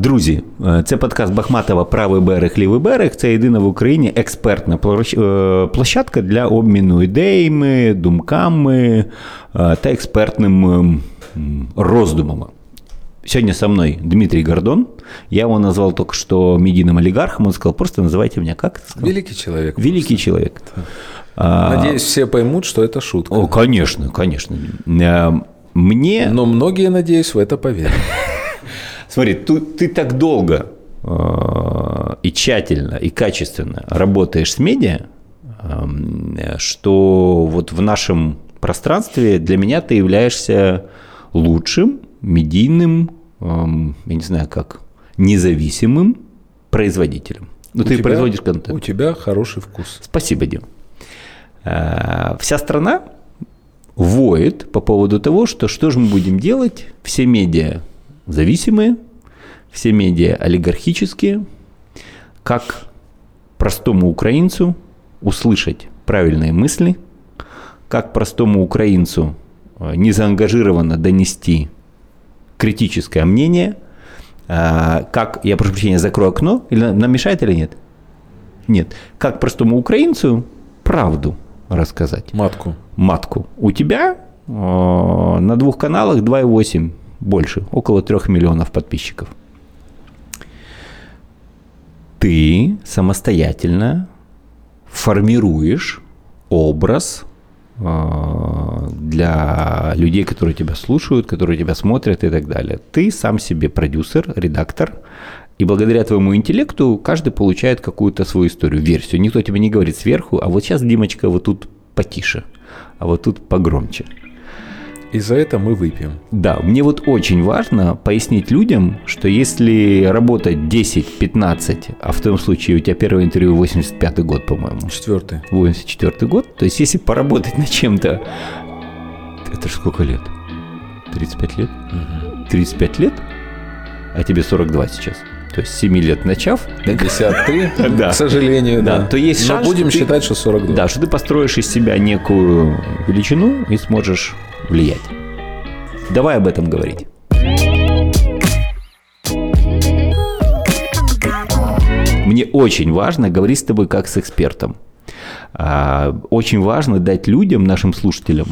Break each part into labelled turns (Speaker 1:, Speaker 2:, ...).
Speaker 1: Друзі, е, це подкаст Бахматова Правий берег, лівий берег. Це єдина в Україні експертна е, площадка для обміну ідеями, думками е, та експертними роздумами. Сегодня со мной Дмитрий Гордон. Я его назвал только что медийным олигархом. Он сказал, просто называйте меня как?
Speaker 2: Великий человек.
Speaker 1: Великий просто. человек.
Speaker 2: А, Надеюсь, все поймут, что это шутка.
Speaker 1: О, конечно, конечно. Мне...
Speaker 2: Но многие, надеюсь, в это поверят.
Speaker 1: Смотри, ты, ты так долго э, и тщательно, и качественно работаешь с медиа, э, что вот в нашем пространстве для меня ты являешься лучшим медийным, э, я не знаю как, независимым производителем.
Speaker 2: Ну, ты тебя, производишь контент. У тебя хороший вкус.
Speaker 1: Спасибо, Дим. Э, вся страна воет по поводу того, что что же мы будем делать, все медиа зависимые, все медиа олигархические, как простому украинцу услышать правильные мысли, как простому украинцу э, незаангажированно донести критическое мнение, э, как, я прошу прощения, закрою окно, или нам мешает или нет? Нет. Как простому украинцу правду рассказать.
Speaker 2: Матку.
Speaker 1: Матку. У тебя э, на двух каналах 2,8 больше, около 3 миллионов подписчиков. Ты самостоятельно формируешь образ э, для людей, которые тебя слушают, которые тебя смотрят и так далее. Ты сам себе продюсер, редактор, и благодаря твоему интеллекту каждый получает какую-то свою историю, версию. Никто тебе не говорит сверху, а вот сейчас, Димочка, вот тут потише, а вот тут погромче.
Speaker 2: И за это мы выпьем.
Speaker 1: Да, мне вот очень важно пояснить людям, что если работать 10-15, а в том случае у тебя первое интервью 85 год, по-моему.
Speaker 2: Четвертый.
Speaker 1: 84 год. То есть если поработать над чем-то, это же сколько лет? 35 лет? Угу. 35 лет? А тебе 42 сейчас. То есть 7 лет начав.
Speaker 2: 50 ты, да. к сожалению, да. да.
Speaker 1: То есть
Speaker 2: шанс, Но будем
Speaker 1: что
Speaker 2: считать, что 42.
Speaker 1: Да, что ты построишь из себя некую величину и сможешь влиять. Давай об этом говорить. Мне очень важно говорить с тобой как с экспертом. А, очень важно дать людям, нашим слушателям,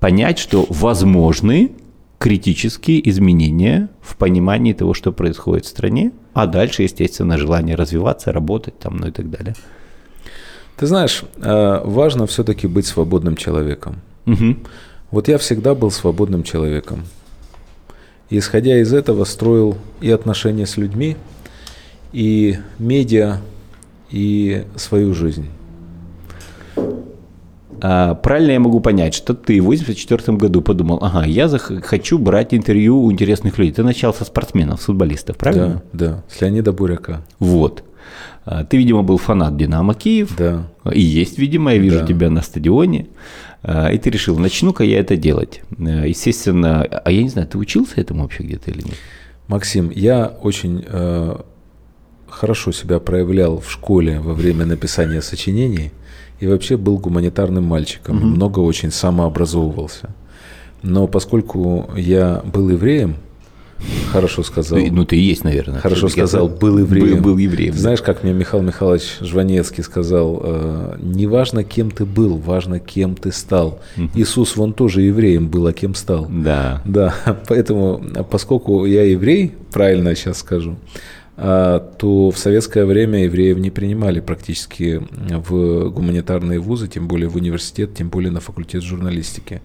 Speaker 1: понять, что возможны критические изменения в понимании того, что происходит в стране, а дальше, естественно, желание развиваться, работать там, ну и так далее.
Speaker 2: Ты знаешь, а, важно все-таки быть свободным человеком. Угу. Вот я всегда был свободным человеком. И, исходя из этого, строил и отношения с людьми, и медиа, и свою жизнь.
Speaker 1: А, правильно я могу понять, что ты в 1984 году подумал, ага, я хочу брать интервью у интересных людей. Ты начал со спортсменов, футболистов, правильно?
Speaker 2: Да, да, с Леонида Буряка.
Speaker 1: Вот. А, ты, видимо, был фанат Динамо Киев.
Speaker 2: Да.
Speaker 1: И есть, видимо, я вижу да. тебя на стадионе. А, и ты решил, начну-ка я это делать. Э, естественно, а я не знаю, ты учился этому вообще где-то или нет?
Speaker 2: Максим, я очень э, хорошо себя проявлял в школе во время написания сочинений и вообще был гуманитарным мальчиком, угу. много очень самообразовывался. Но поскольку я был евреем, Хорошо сказал.
Speaker 1: Ну, ты и есть, наверное.
Speaker 2: Хорошо сказал, был евреем.
Speaker 1: Был, был евреем.
Speaker 2: Знаешь, как мне Михаил Михайлович Жванецкий сказал, э, не важно, кем ты был, важно, кем ты стал. Угу. Иисус вон тоже евреем был, а кем стал.
Speaker 1: Да.
Speaker 2: Да, поэтому, поскольку я еврей, правильно сейчас скажу, то в советское время евреев не принимали практически в гуманитарные вузы, тем более в университет, тем более на факультет журналистики.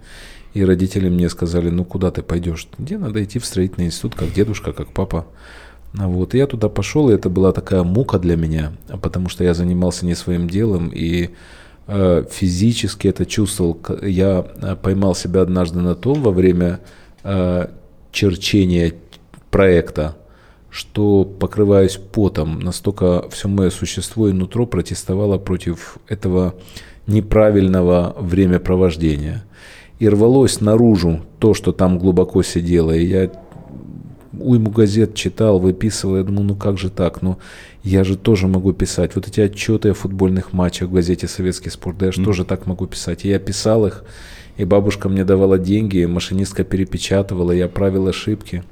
Speaker 2: И родители мне сказали, ну куда ты пойдешь? Где надо идти в строительный институт, как дедушка, как папа. А вот, и я туда пошел, и это была такая мука для меня, потому что я занимался не своим делом, и э, физически это чувствовал. Я э, поймал себя однажды на том во время э, черчения проекта, что покрываюсь потом, настолько все мое существо и нутро протестовало против этого неправильного времяпровождения и рвалось наружу то, что там глубоко сидело. И я уйму газет читал, выписывал, я думал, ну как же так, ну я же тоже могу писать. Вот эти отчеты о футбольных матчах в газете «Советский спорт», да я же mm. тоже так могу писать. И я писал их, и бабушка мне давала деньги, машинистка перепечатывала, я правил ошибки.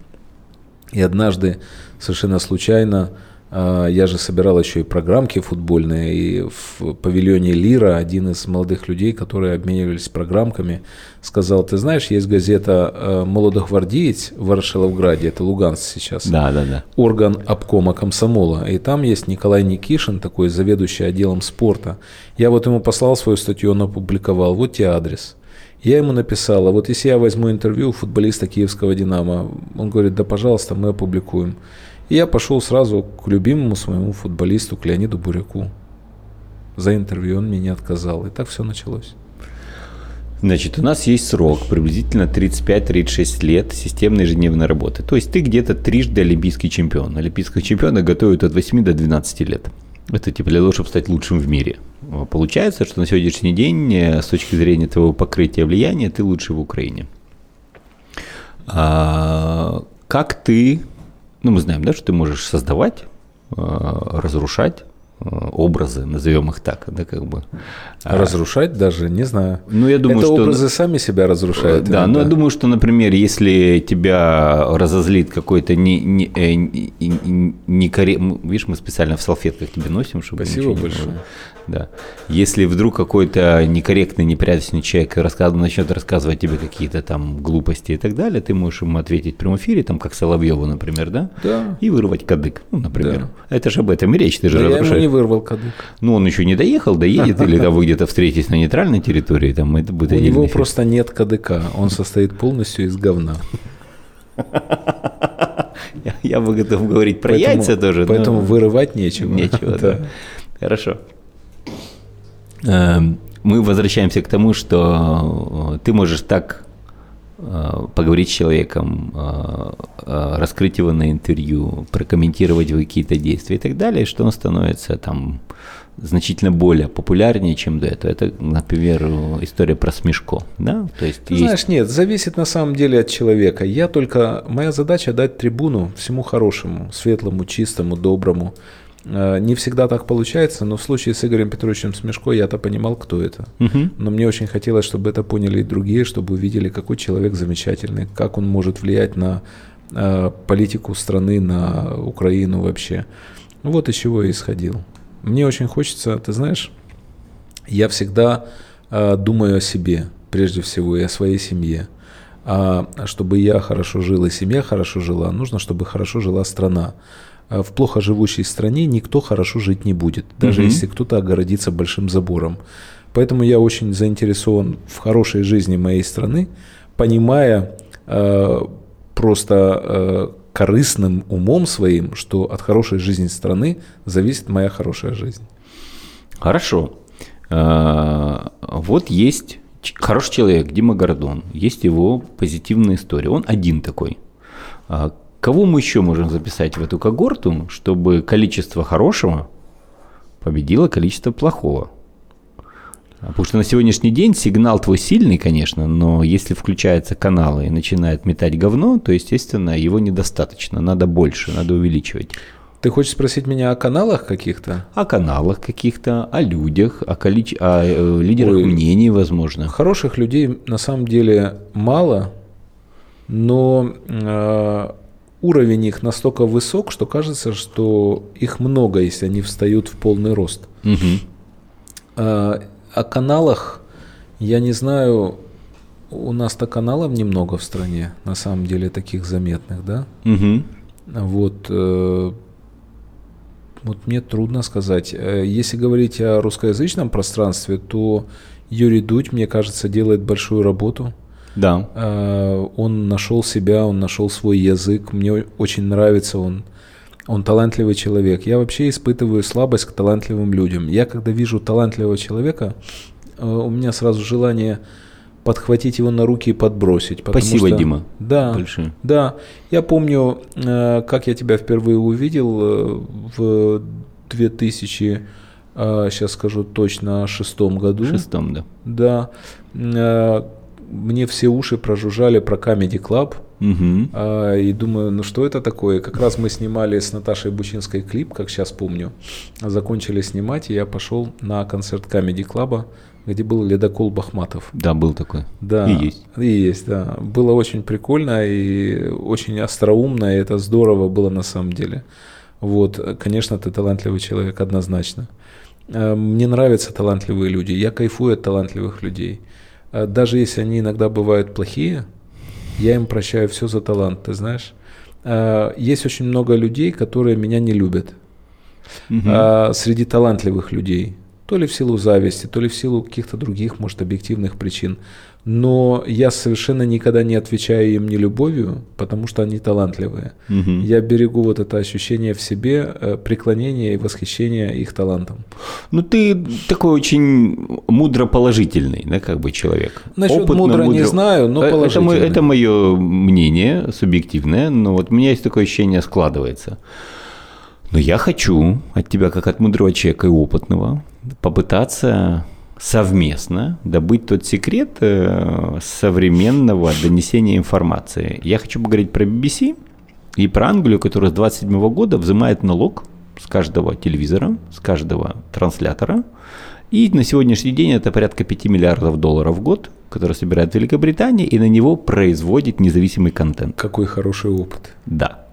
Speaker 2: И однажды совершенно случайно а, я же собирал еще и программки футбольные, и в павильоне Лира один из молодых людей, которые обменивались программками, сказал, ты знаешь, есть газета а, «Молодогвардеец» в Ворошиловграде, это Луганск сейчас,
Speaker 1: да, да, да.
Speaker 2: орган обкома комсомола, и там есть Николай Никишин, такой заведующий отделом спорта. Я вот ему послал свою статью, он опубликовал, вот тебе адрес. Я ему написал, а вот если я возьму интервью у футболиста киевского «Динамо», он говорит, да, пожалуйста, мы опубликуем. И я пошел сразу к любимому своему футболисту, к Леониду Буряку. За интервью он мне не отказал. И так все началось.
Speaker 1: Значит, у нас есть срок, приблизительно 35-36 лет системной ежедневной работы. То есть ты где-то трижды олимпийский чемпион. Олимпийского чемпиона готовят от 8 до 12 лет. Это типа для того, чтобы стать лучшим в мире. Получается, что на сегодняшний день э, с точки зрения твоего покрытия влияния ты лучший в Украине. А, как ты ну, мы знаем, да, что ты можешь создавать, э, разрушать э, образы, назовем их так, да, как бы.
Speaker 2: А разрушать даже, не знаю.
Speaker 1: Ну, я думаю,
Speaker 2: Это
Speaker 1: что...
Speaker 2: образы сами себя разрушают.
Speaker 1: Да, но я думаю, что, например, если тебя разозлит какой-то не, не, э, не, не, не коре... Видишь, мы специально в салфетках тебе носим, чтобы...
Speaker 2: Спасибо большое.
Speaker 1: Да. Если вдруг какой-то некорректный, непорядочный человек рассказ... начнет рассказывать тебе какие-то там глупости и так далее, ты можешь ему ответить в прямом эфире, там, как Соловьеву, например, да?
Speaker 2: Да.
Speaker 1: И вырвать кадык, ну, например. Да. Это же об этом и речь, ты же
Speaker 2: да я ему не вырвал кадык.
Speaker 1: Ну, он еще не доехал, доедет, или вы где-то встретитесь на нейтральной территории, там это будет
Speaker 2: У него просто нет кадыка, он состоит полностью из говна.
Speaker 1: Я, бы готов говорить про
Speaker 2: поэтому,
Speaker 1: яйца тоже.
Speaker 2: Поэтому но... вырывать нечего.
Speaker 1: Нечего, да. Хорошо. Эм, мы возвращаемся к тому, что э, ты можешь так э, поговорить с человеком, э, раскрыть его на интервью, прокомментировать какие-то действия и так далее, что он становится там значительно более популярнее, чем до этого. Это, например, история про Смешко. Да?
Speaker 2: То есть Ты есть... знаешь, нет, зависит на самом деле от человека. Я только, моя задача дать трибуну всему хорошему, светлому, чистому, доброму. Э, не всегда так получается, но в случае с Игорем Петровичем Смешко я-то понимал, кто это. Угу. Но мне очень хотелось, чтобы это поняли и другие, чтобы увидели, какой человек замечательный, как он может влиять на э, политику страны, на Украину вообще. Вот из чего я исходил. Мне очень хочется, ты знаешь, я всегда э, думаю о себе, прежде всего, и о своей семье. А чтобы я хорошо жил и семья хорошо жила, нужно, чтобы хорошо жила страна. А в плохо живущей стране никто хорошо жить не будет, даже угу. если кто-то огородится большим забором. Поэтому я очень заинтересован в хорошей жизни моей страны, понимая э, просто э, корыстным умом своим, что от хорошей жизни страны зависит моя хорошая жизнь.
Speaker 1: Хорошо. А, вот есть хороший человек, Дима Гордон, есть его позитивная история. Он один такой. А, Кого мы еще можем записать в эту когорту, чтобы количество хорошего победило количество плохого? Потому что на сегодняшний день сигнал твой сильный, конечно, но если включаются каналы и начинает метать говно, то, естественно, его недостаточно. Надо больше, надо увеличивать.
Speaker 2: Ты хочешь спросить меня о каналах каких-то?
Speaker 1: О каналах каких-то, о людях, о, количе... о э, лидерах Ой, мнений, возможно.
Speaker 2: Хороших людей на самом деле мало, но э, уровень их настолько высок, что кажется, что их много, если они встают в полный рост. Угу. О каналах я не знаю, у нас-то каналов немного в стране, на самом деле, таких заметных, да? Угу. Вот, э, вот мне трудно сказать. Э, если говорить о русскоязычном пространстве, то Юрий Дудь, мне кажется, делает большую работу.
Speaker 1: Да.
Speaker 2: Э, он нашел себя, он нашел свой язык. Мне очень нравится он. Он талантливый человек. Я вообще испытываю слабость к талантливым людям. Я когда вижу талантливого человека, э, у меня сразу желание подхватить его на руки и подбросить.
Speaker 1: Спасибо,
Speaker 2: что,
Speaker 1: Дима.
Speaker 2: Да, большое. да. Я помню, э, как я тебя впервые увидел в 2000, сейчас скажу точно, шестом году.
Speaker 1: Шестом, да.
Speaker 2: Да мне все уши прожужжали про Comedy Club.
Speaker 1: Мгм.
Speaker 2: А, И думаю, ну что это такое? Как раз мы снимали с Наташей Бучинской клип, как сейчас помню. Закончили снимать, и я пошел на концерт Comedy Club, где был Ледокол Бахматов.
Speaker 1: Да, был такой.
Speaker 2: Да,
Speaker 1: И есть.
Speaker 2: И есть, да. Было очень прикольно и очень остроумно, и это здорово было на самом деле. Вот, конечно, ты талантливый человек, однозначно. Э, Мне нравятся талантливые люди, я кайфую от талантливых людей. Э, Даже если они иногда бывают плохие, я им прощаю все за талант, ты знаешь. Э, Есть очень много людей, которые меня не любят а, среди талантливых людей. То ли в силу зависти, то ли в силу каких-то других, может, объективных причин. Но я совершенно никогда не отвечаю им нелюбовью, потому что они талантливые.
Speaker 1: Мгм.
Speaker 2: Я берегу вот это ощущение в себе, э, преклонения и восхищения их талантом.
Speaker 1: Ну, ты такой очень мудро положительный, да, как бы человек.
Speaker 2: Насчет
Speaker 1: Опытно,
Speaker 2: мудро не знаю, но
Speaker 1: Э, это,
Speaker 2: положительный.
Speaker 1: это мое мнение субъективное, но вот у меня есть такое ощущение складывается. Но я хочу от тебя, как от мудрого человека и опытного, попытаться совместно добыть тот секрет э, современного донесения информации. Я хочу поговорить про BBC и про Англию, которая с 27 года взимает налог с каждого телевизора, с каждого транслятора. И на сегодняшний день это порядка 5 миллиардов долларов в год, которые собирает Великобритания, и на него производит независимый контент.
Speaker 2: Какой хороший опыт.
Speaker 1: Да.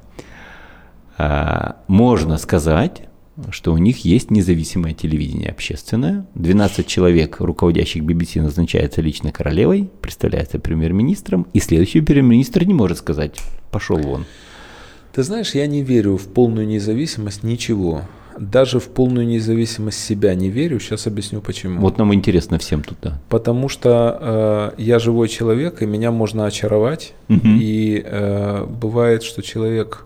Speaker 1: А, Можно сказать, что у них есть независимое телевидение общественное. 12 человек, руководящих BBC, назначается лично королевой, представляется премьер-министром, и следующий премьер-министр не может сказать «пошел вон».
Speaker 2: Ты знаешь, я не верю в полную независимость ничего. Даже в полную независимость себя не верю. Сейчас объясню почему.
Speaker 1: Вот нам интересно всем тут, да.
Speaker 2: Потому что э, я живой человек, и меня можно очаровать.
Speaker 1: Мгм.
Speaker 2: И э, бывает, что человек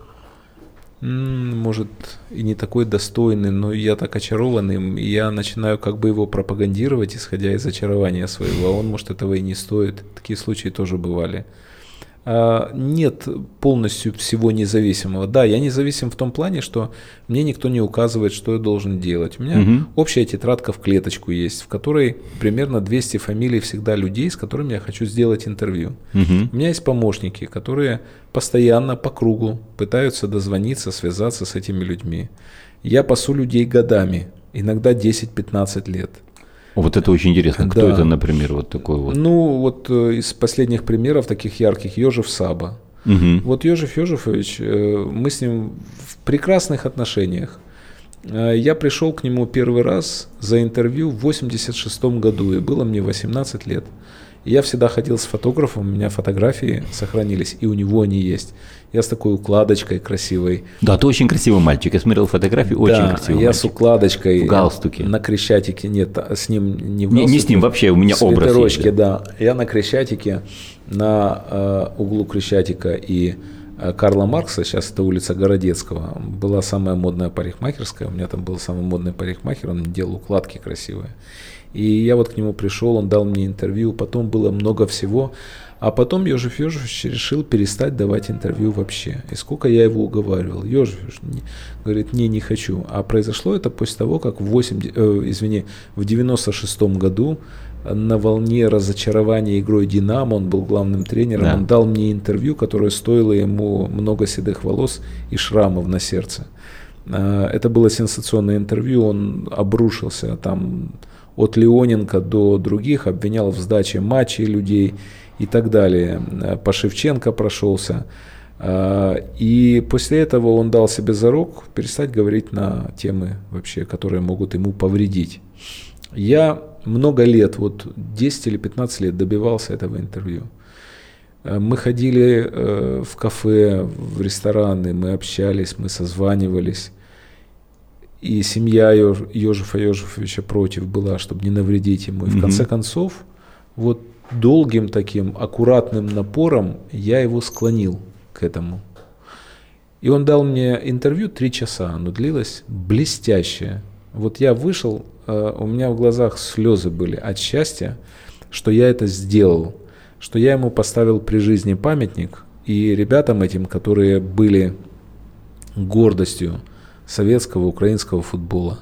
Speaker 2: может и не такой достойный, но я так очарован им, и я начинаю как бы его пропагандировать, исходя из очарования своего, а он, может, этого и не стоит. Такие случаи тоже бывали. А, Нет полностью всего независимого. Да, я независим в том плане, что мне никто не указывает, что я должен делать. У меня
Speaker 1: Мгм.
Speaker 2: общая тетрадка в клеточку есть, в которой примерно 200 фамилий всегда людей, с которыми я хочу сделать интервью.
Speaker 1: Мгм.
Speaker 2: У меня есть помощники, которые постоянно по кругу пытаются дозвониться, связаться с этими людьми. Я пасу людей годами, иногда 10-15 лет.
Speaker 1: Вот это очень интересно. Кто
Speaker 2: Да.
Speaker 1: это, например, вот такой вот?
Speaker 2: Ну, вот э, из последних примеров таких ярких Ежев Саба.
Speaker 1: Мгм.
Speaker 2: Вот Ежев Ежефович, э, мы с ним в прекрасных отношениях. Э, Я пришел к нему первый раз за интервью в 86 году, и было мне 18 лет. Я всегда ходил с фотографом, у меня фотографии сохранились, и у него они есть. Я с такой укладочкой красивой.
Speaker 1: Да, ты очень красивый мальчик. Я смотрел фотографии, очень
Speaker 2: Да,
Speaker 1: красивый
Speaker 2: я с
Speaker 1: мальчик.
Speaker 2: укладочкой.
Speaker 1: В галстуке.
Speaker 2: На Крещатике. Нет, с ним не в
Speaker 1: Не- не с
Speaker 2: галстуке,
Speaker 1: ним, вообще, у меня образ есть,
Speaker 2: свитерочке, да. Я на Крещатике, на э, углу Крещатика и э, Карла Маркса, сейчас это улица Городецкого, была самая модная парикмахерская, у меня там был самый модный парикмахер, он делал укладки красивые. И я вот к нему пришел, он дал мне интервью, потом было много всего. А потом Ежев Ежевич решил перестать давать интервью вообще. И сколько я его уговаривал. Не- говорит, не, не хочу. А произошло это после того, как в, 80, э, извини, в 96 году на волне разочарования игрой «Динамо», он был главным тренером,
Speaker 1: Да.
Speaker 2: он дал мне интервью, которое стоило ему много седых волос и шрамов на сердце. А, Это было сенсационное интервью, он обрушился там от Леоненко до других, обвинял в сдаче матчей людей и так далее. А, По Шевченко прошелся. А, И после этого он дал себе зарок перестать говорить на темы вообще, которые могут ему повредить. Я много лет, вот 10 или 15 лет добивался этого интервью. Э, Мы ходили э, в кафе, в рестораны, мы общались, мы созванивались. И семья Ежефа Ежефовича против была, чтобы не навредить ему. И в конце концов, вот долгим таким аккуратным напором я его склонил к этому. И он дал мне интервью три часа, оно длилось блестяще. Вот я вышел, э, у меня в глазах слезы были от счастья, что я это сделал, что я ему поставил при жизни памятник, и ребятам этим, которые были гордостью советского, украинского футбола,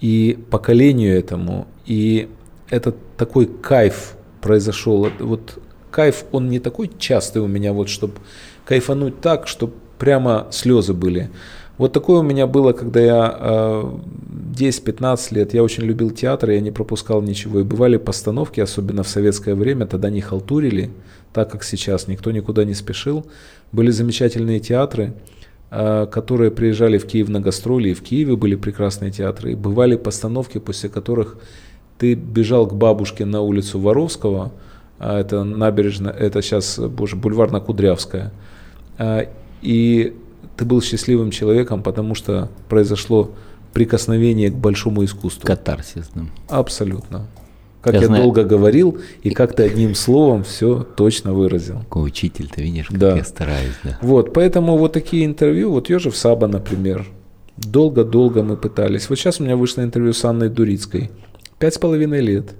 Speaker 2: и поколению этому, и этот такой кайф произошел, вот кайф, он не такой частый у меня, вот, чтобы кайфануть так, чтобы прямо слезы были. Вот такое у меня было, когда я э, 10-15 лет, я очень любил театр, я не пропускал ничего. И бывали постановки, особенно в советское время, тогда не халтурили, так как сейчас, никто никуда не спешил. Были замечательные театры, э, которые приезжали в Киев на гастроли, и в Киеве были прекрасные театры. И бывали постановки, после которых ты бежал к бабушке на улицу Воровского, а это набережная, это сейчас, боже, бульвар на Кудрявская, а, и ты был счастливым человеком, потому что произошло прикосновение к большому искусству.
Speaker 1: Катарсис, да.
Speaker 2: Абсолютно. Как я, я знаю. долго говорил, и как то одним словом все точно выразил.
Speaker 1: Какой учитель, ты видишь, как да. я стараюсь, да.
Speaker 2: Вот, поэтому вот такие интервью, вот Ежев Саба, например, долго-долго мы пытались. Вот сейчас у меня вышло интервью с Анной Дурицкой. Пять с половиной лет.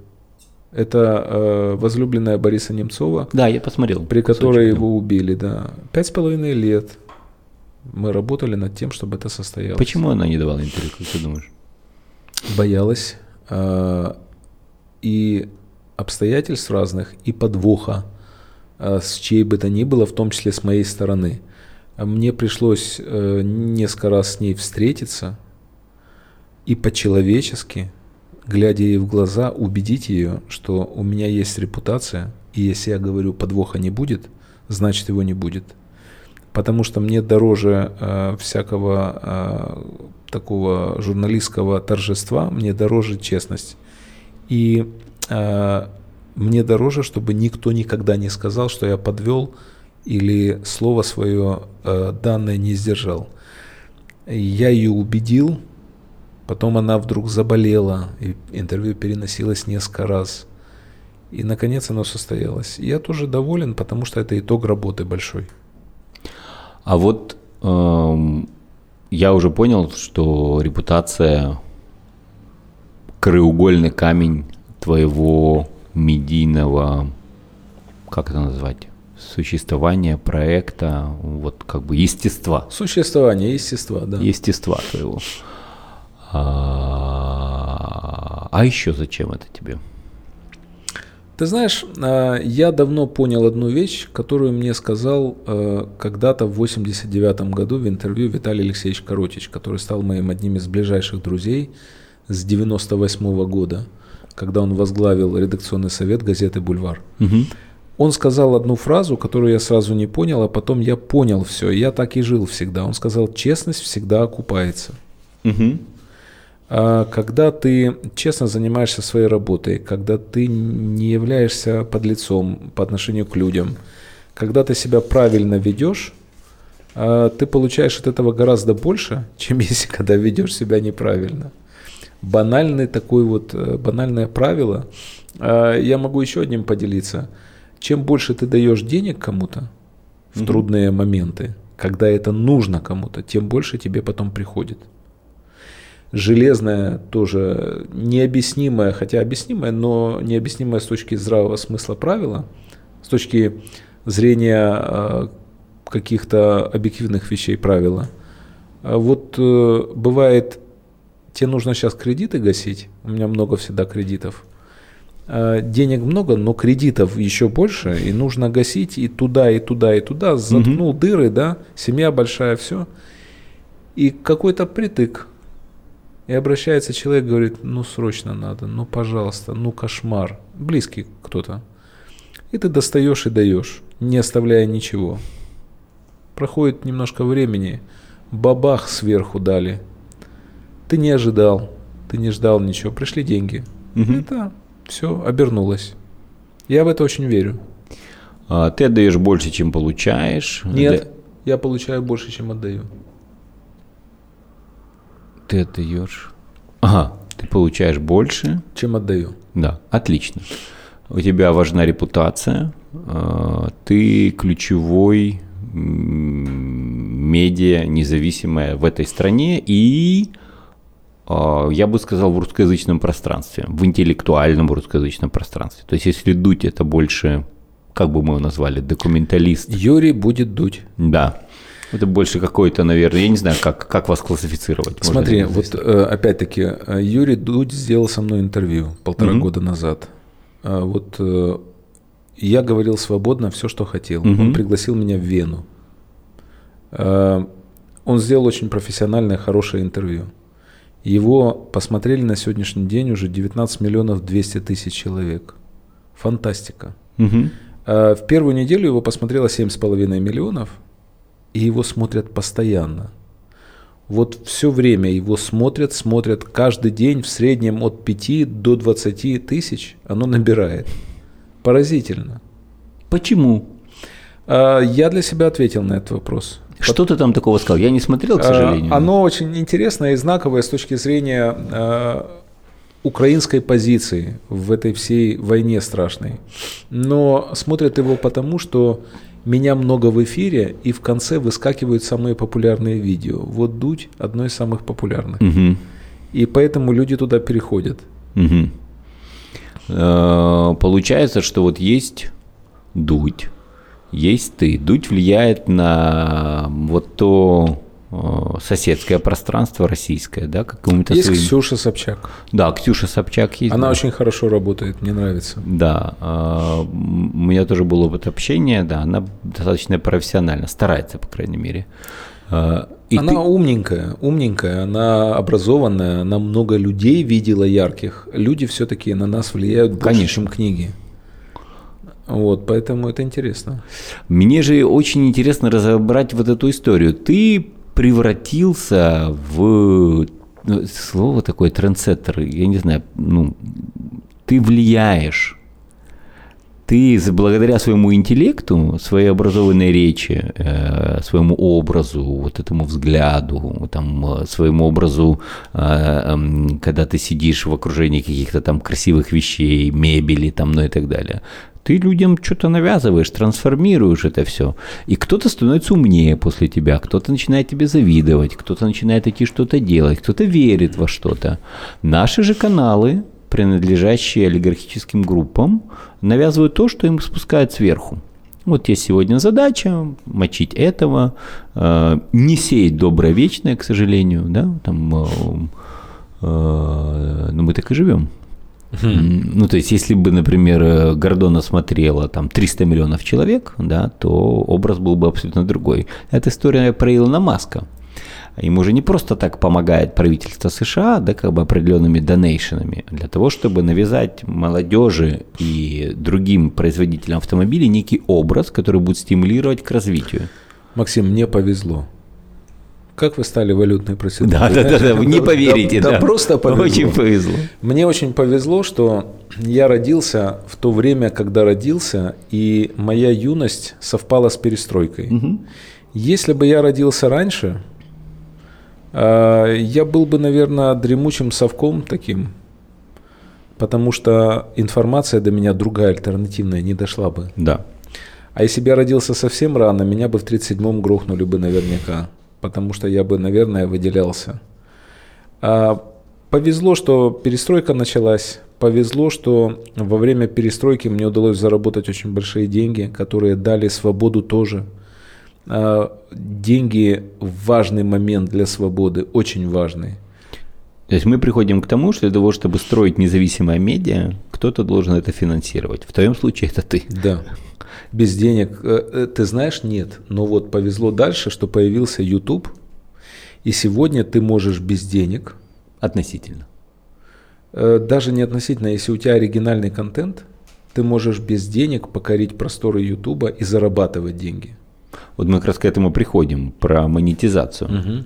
Speaker 2: Это э, возлюбленная Бориса Немцова.
Speaker 1: Да, я посмотрел.
Speaker 2: При которой его убили, да. Пять с половиной лет мы работали над тем, чтобы это состоялось.
Speaker 1: Почему она не давала интервью, как ты думаешь?
Speaker 2: Боялась. Э, и обстоятельств разных, и подвоха, э, с чьей бы то ни было, в том числе с моей стороны. Мне пришлось э, несколько раз с ней встретиться и по-человечески глядя ей в глаза, убедить ее, что у меня есть репутация, и если я говорю подвоха не будет, значит его не будет. Потому что мне дороже э, всякого э, такого журналистского торжества, мне дороже честность. И э, мне дороже, чтобы никто никогда не сказал, что я подвел или слово свое э, данное не сдержал. Я ее убедил, Потом она вдруг заболела, и интервью переносилось несколько раз. И, наконец, оно состоялось. Я тоже доволен, потому что это итог работы большой.
Speaker 1: А вот эм, я уже понял, что репутация краеугольный камень твоего медийного, как это назвать, существования проекта, вот как бы естества.
Speaker 2: Существование, естества, да.
Speaker 1: Естества твоего. А, а еще зачем это тебе?
Speaker 2: Ты знаешь, а, я давно понял одну вещь, которую мне сказал а, когда-то в 89 году в интервью Виталий Алексеевич Коротич, который стал моим одним из ближайших друзей с 98 года, когда он возглавил редакционный совет газеты «Бульвар». Угу. Он сказал одну фразу, которую я сразу не понял, а потом я понял все. Я так и жил всегда. Он сказал, честность всегда окупается. Угу. А когда ты честно занимаешься своей работой, когда ты не являешься подлецом по отношению к людям, когда ты себя правильно ведешь, а, ты получаешь от этого гораздо больше, чем если когда ведешь себя неправильно. Банальный такой вот, э, банальное правило. А, я могу еще одним поделиться. Чем больше ты даешь денег кому-то в mm-hmm. трудные моменты, когда это нужно кому-то, тем больше тебе потом приходит железное, тоже необъяснимое, хотя объяснимое, но необъяснимое с точки здравого смысла правила, с точки зрения а, каких-то объективных вещей правила. А вот э, бывает, тебе нужно сейчас кредиты гасить, у меня много всегда кредитов, а, денег много, но кредитов еще больше, и нужно гасить и туда, и туда, и туда, заткнул угу. дыры, да, семья большая, все. И какой-то притык, и обращается человек, говорит, ну срочно надо, ну пожалуйста, ну кошмар. Близкий кто-то. И ты достаешь и даешь, не оставляя ничего. Проходит немножко времени, бабах сверху дали. Ты не ожидал, ты не ждал ничего, пришли деньги. Угу. Это все обернулось. Я в это очень верю.
Speaker 1: А, ты отдаешь больше, чем получаешь?
Speaker 2: Нет, Для... я получаю больше, чем отдаю.
Speaker 1: Ты отдаешь. Ага, ты получаешь больше.
Speaker 2: Чем отдаю.
Speaker 1: Да, отлично. У тебя важна репутация. А, ты ключевой медиа независимая в этой стране и я бы сказал, в русскоязычном пространстве, в интеллектуальном русскоязычном пространстве. То есть, если дуть, это больше, как бы мы его назвали, документалист.
Speaker 2: Юрий будет дуть.
Speaker 1: Да. Это больше какой-то, наверное, я не знаю, как, как вас классифицировать.
Speaker 2: Смотри, вот э, опять-таки, э, Юрий Дудь сделал со мной интервью полтора угу. года назад. А вот э, я говорил свободно все, что хотел.
Speaker 1: Мгм.
Speaker 2: Он пригласил меня в Вену. Э, Он сделал очень профессиональное, хорошее интервью. Его посмотрели на сегодняшний день уже 19 миллионов 200 тысяч человек. Фантастика. Э, В первую неделю его посмотрело 7,5 миллионов, и его смотрят постоянно. Вот все время его смотрят, смотрят каждый день в среднем от 5 до 20 тысяч оно набирает. Поразительно.
Speaker 1: Почему?
Speaker 2: А, Я для себя ответил на этот вопрос.
Speaker 1: Что ты там такого сказал? Я не смотрел, к
Speaker 2: А,
Speaker 1: сожалению.
Speaker 2: Оно очень интересное и знаковое с точки зрения э, украинской позиции в этой всей войне страшной. Но смотрят его потому, что меня много в эфире, и в конце выскакивают самые популярные видео. Вот Дудь – одно из самых популярных.
Speaker 1: Мгм.
Speaker 2: И поэтому люди туда переходят.
Speaker 1: Э, Получается, что вот есть дуть, есть ты. Дуть влияет на вот то э, соседское пространство российское, да, какому-то
Speaker 2: Есть
Speaker 1: своим-
Speaker 2: Ксюша Собчак.
Speaker 1: Да, Ксюша Собчак есть.
Speaker 2: Она
Speaker 1: да.
Speaker 2: очень хорошо работает, мне нравится.
Speaker 1: Да, м, у меня тоже был опыт общения, да, она достаточно профессионально, старается, по крайней мере. Э, И
Speaker 2: она
Speaker 1: ты-
Speaker 2: умненькая, умненькая, она образованная, она много людей видела ярких. Люди все-таки на нас влияют больше,
Speaker 1: Конечно.
Speaker 2: чем книги. Вот, поэтому это интересно.
Speaker 1: Мне же очень интересно разобрать вот эту историю. Ты превратился в ну, слово такое трендсеттер, я не знаю, ну, ты влияешь. Ты благодаря своему интеллекту, своей образованной речи, э, своему образу, вот этому взгляду, там, своему образу, э, эм, когда ты сидишь в окружении каких-то там красивых вещей, мебели, там, ну и так далее, ты людям что-то навязываешь, трансформируешь это все. И кто-то становится умнее после тебя, кто-то начинает тебе завидовать, кто-то начинает идти что-то делать, кто-то верит во что-то. Наши же каналы, принадлежащие олигархическим группам, навязывают то, что им спускают сверху. Вот есть сегодня задача мочить этого, э, не сеять доброе вечное, к сожалению, да, там, э, э, ну мы так и живем. Ну, то есть, если бы, например, э, Гордона смотрело там 300 миллионов человек, да, то образ был бы абсолютно другой. Это история про Илона Маска. Ему же не просто так помогает правительство США, да, как бы определенными донейшенами, для того, чтобы навязать молодежи и другим производителям автомобилей некий образ, который будет стимулировать к развитию.
Speaker 2: Максим, мне повезло. Как вы стали валютной проституткой?
Speaker 1: Да, да, да, да, вы не поверите,
Speaker 2: Да,
Speaker 1: да.
Speaker 2: просто повезло.
Speaker 1: Очень повезло.
Speaker 2: Мне очень повезло, что я родился в то время, когда родился, и моя юность совпала с перестройкой. Если бы я родился раньше, э, я был бы, наверное, дремучим совком таким, потому что информация до меня другая, альтернативная, не дошла бы.
Speaker 1: Да.
Speaker 2: А если бы я родился совсем рано, меня бы в 37-м грохнули бы наверняка, потому что я бы, наверное, выделялся. А, повезло, что перестройка началась. Повезло, что во время перестройки мне удалось заработать очень большие деньги, которые дали свободу тоже. А, деньги – важный момент для свободы, очень важный.
Speaker 1: То есть мы приходим к тому, что для того, чтобы строить независимое медиа, кто-то должен это финансировать. В твоем случае это ты.
Speaker 2: Да. Без денег. э, э, Ты знаешь, нет. Но вот повезло дальше, что появился YouTube. И сегодня ты можешь без денег,
Speaker 1: Относительно.
Speaker 2: э, даже не относительно, если у тебя оригинальный контент, ты можешь без денег покорить просторы YouTube и зарабатывать деньги.
Speaker 1: Вот мы как раз к этому приходим, про монетизацию. Э,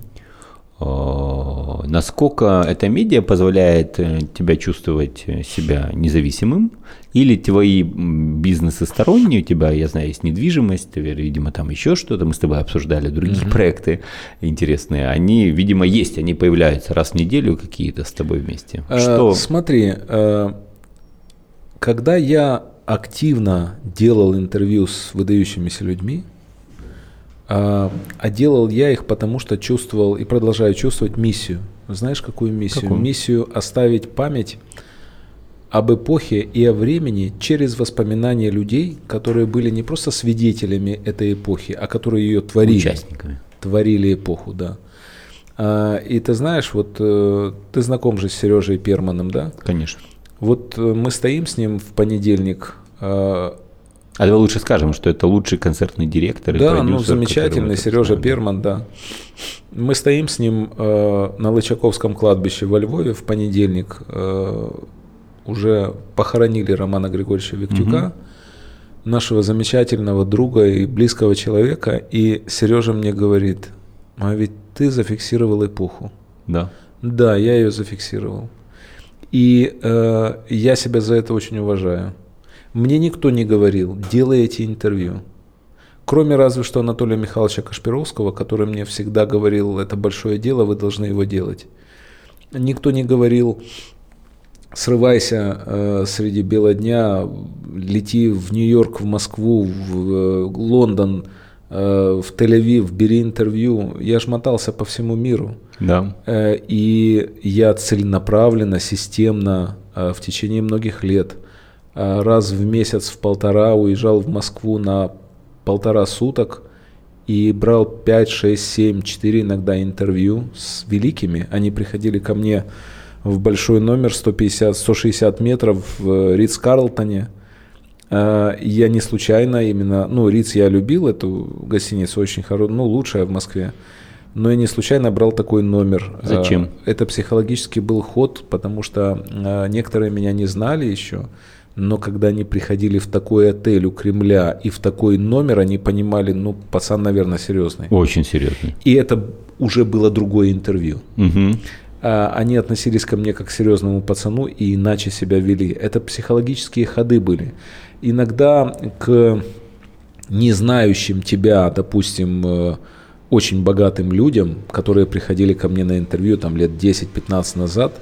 Speaker 1: Насколько эта медиа позволяет э, тебя чувствовать э, себя независимым, или твои бизнесы сторонние, у тебя, я знаю, есть недвижимость, э, видимо, там еще что-то, мы с тобой обсуждали другие проекты интересные, они, видимо, есть, они появляются раз в неделю какие-то с тобой вместе.
Speaker 2: Э,
Speaker 1: Что?
Speaker 2: Смотри, э, когда я активно делал интервью с выдающимися людьми, а а делал я их потому, что чувствовал и продолжаю чувствовать миссию. Знаешь, какую миссию?
Speaker 1: Какую?
Speaker 2: Миссию оставить память об эпохе и о времени через воспоминания людей, которые были не просто свидетелями этой эпохи, а которые ее творили
Speaker 1: Участниками.
Speaker 2: творили эпоху, да. А, и ты знаешь, вот э, ты знаком же с Сережей Перманом, да?
Speaker 1: Конечно.
Speaker 2: Вот э, мы стоим с ним в понедельник, а,
Speaker 1: давай лучше скажем, что это лучший концертный директор. и
Speaker 2: Да,
Speaker 1: продюсер,
Speaker 2: ну замечательный Сережа Перман, да. Мы стоим с ним э, на Лычаковском кладбище во Львове в понедельник. э, уже похоронили Романа Григорьевича Виктюка, нашего замечательного друга и близкого человека. И Сережа мне говорит, а ведь ты зафиксировал эпоху.
Speaker 1: Да.
Speaker 2: Да, я ее зафиксировал. И э, я себя за это очень уважаю. Мне никто не говорил, делай эти интервью. Кроме разве что Анатолия Михайловича Кашпировского, который мне всегда говорил, это большое дело, вы должны его делать. Никто не говорил, срывайся э, среди бела дня, лети в Нью-Йорк, в Москву, в э, Лондон, э, в Тель-Авив, бери интервью. Я ж мотался по всему миру.
Speaker 1: Да.
Speaker 2: Э, И я целенаправленно, системно э, в течение многих лет раз в месяц, в полтора уезжал в Москву на полтора суток и брал 5, 6, 7, 4 иногда интервью с великими. Они приходили ко мне в большой номер 150, 160 метров в Ридс Карлтоне. Э, Я не случайно именно, ну, Риц я любил, эту гостиницу очень хорошая, ну, лучшая в Москве. Но я не случайно брал такой номер.
Speaker 1: Зачем?
Speaker 2: Э, Это психологический был ход, потому что э, некоторые меня не знали еще, но когда они приходили в такой отель у Кремля и в такой номер, они понимали, ну, пацан, наверное, серьезный.
Speaker 1: Очень серьезный.
Speaker 2: И это уже было другое интервью. А, Они относились ко мне как к серьезному пацану и иначе себя вели. Это психологические ходы были. Иногда к не знающим тебя, допустим, э, очень богатым людям, которые приходили ко мне на интервью там лет 10-15 назад,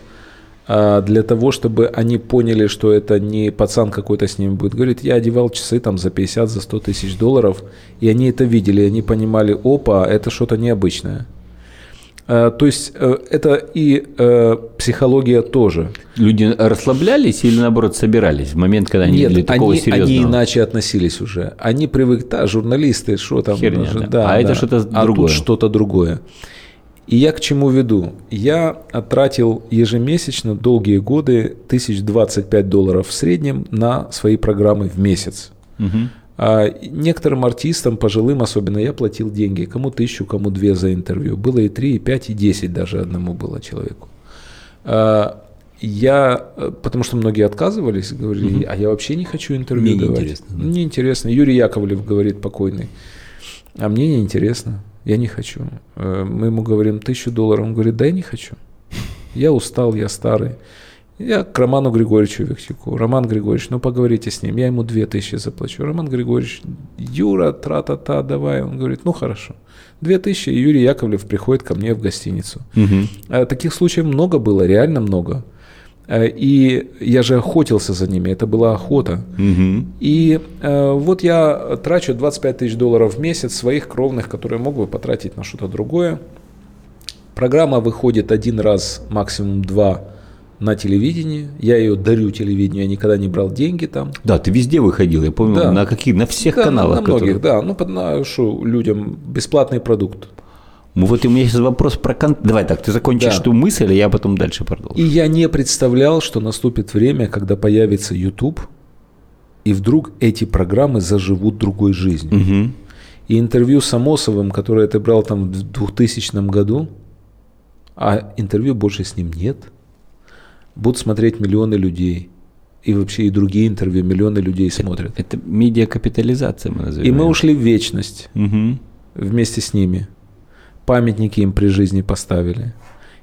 Speaker 2: для того, чтобы они поняли, что это не пацан какой-то с ними будет говорить, я одевал часы там за 50, за 100 тысяч долларов, и они это видели, они понимали, опа, это что-то необычное. А, То есть э, это и э, психология тоже.
Speaker 1: Люди расслаблялись или наоборот собирались в момент, когда они
Speaker 2: Нет,
Speaker 1: такого
Speaker 2: они,
Speaker 1: серьезного?
Speaker 2: они иначе относились уже. Они привыкли, да, журналисты, что там.
Speaker 1: Херня,
Speaker 2: же,
Speaker 1: да. А это что-то
Speaker 2: А
Speaker 1: другое.
Speaker 2: тут что-то другое. И я к чему веду? Я тратил ежемесячно долгие годы 1025 долларов в среднем на свои программы в месяц.
Speaker 1: Мгм.
Speaker 2: А некоторым артистам, пожилым особенно, я платил деньги. Кому тысячу, кому две за интервью. Было и три, и пять, и десять даже одному было человеку. А, Я, э, потому что многие отказывались, говорили, а я вообще не хочу интервью
Speaker 1: Мне
Speaker 2: давать.
Speaker 1: неинтересно, да.
Speaker 2: Мне интересно. Юрий Яковлев говорит покойный, а мне не интересно, я не хочу. Э, Мы ему говорим тысячу долларов, он говорит, да я не хочу. Я устал, я старый. Я к Роману Григорьевичу Виктюку. Роман Григорьевич, ну поговорите с ним, я ему две тысячи заплачу. Роман Григорьевич, Юра, тра-та-та, давай. Он говорит, ну хорошо. Две тысячи, и Юрий Яковлев приходит ко мне в гостиницу.
Speaker 1: Мгм.
Speaker 2: А Таких случаев много было, реально много. Э, И я же охотился за ними, это была охота.
Speaker 1: Мгм.
Speaker 2: И э, вот я трачу 25 тысяч долларов в месяц своих кровных, которые мог бы потратить на что-то другое. Программа выходит один раз, максимум два на телевидении. Я ее дарю телевидению, я никогда не брал деньги там.
Speaker 1: Да, ты везде выходил, я помню,
Speaker 2: Да.
Speaker 1: на каких, на всех
Speaker 2: Да, на-
Speaker 1: каналах.
Speaker 2: на многих,
Speaker 1: которые-
Speaker 2: да. Ну, под- на- людям бесплатный продукт.
Speaker 1: Ну вот у меня сейчас вопрос про контент. Давай так, ты закончишь
Speaker 2: Да.
Speaker 1: ту мысль, а я потом дальше продолжу.
Speaker 2: И я не представлял, что наступит время, когда появится YouTube, и вдруг эти программы заживут другой жизнью.
Speaker 1: Мгм.
Speaker 2: И интервью с Амосовым, которое ты брал там в 2000 году, а интервью больше с ним нет, будут смотреть миллионы людей. И вообще и другие интервью миллионы людей смотрят.
Speaker 1: Это медиакапитализация мы назовем.
Speaker 2: И мы ушли в вечность
Speaker 1: Мгм.
Speaker 2: вместе с ними. Памятники им при жизни поставили.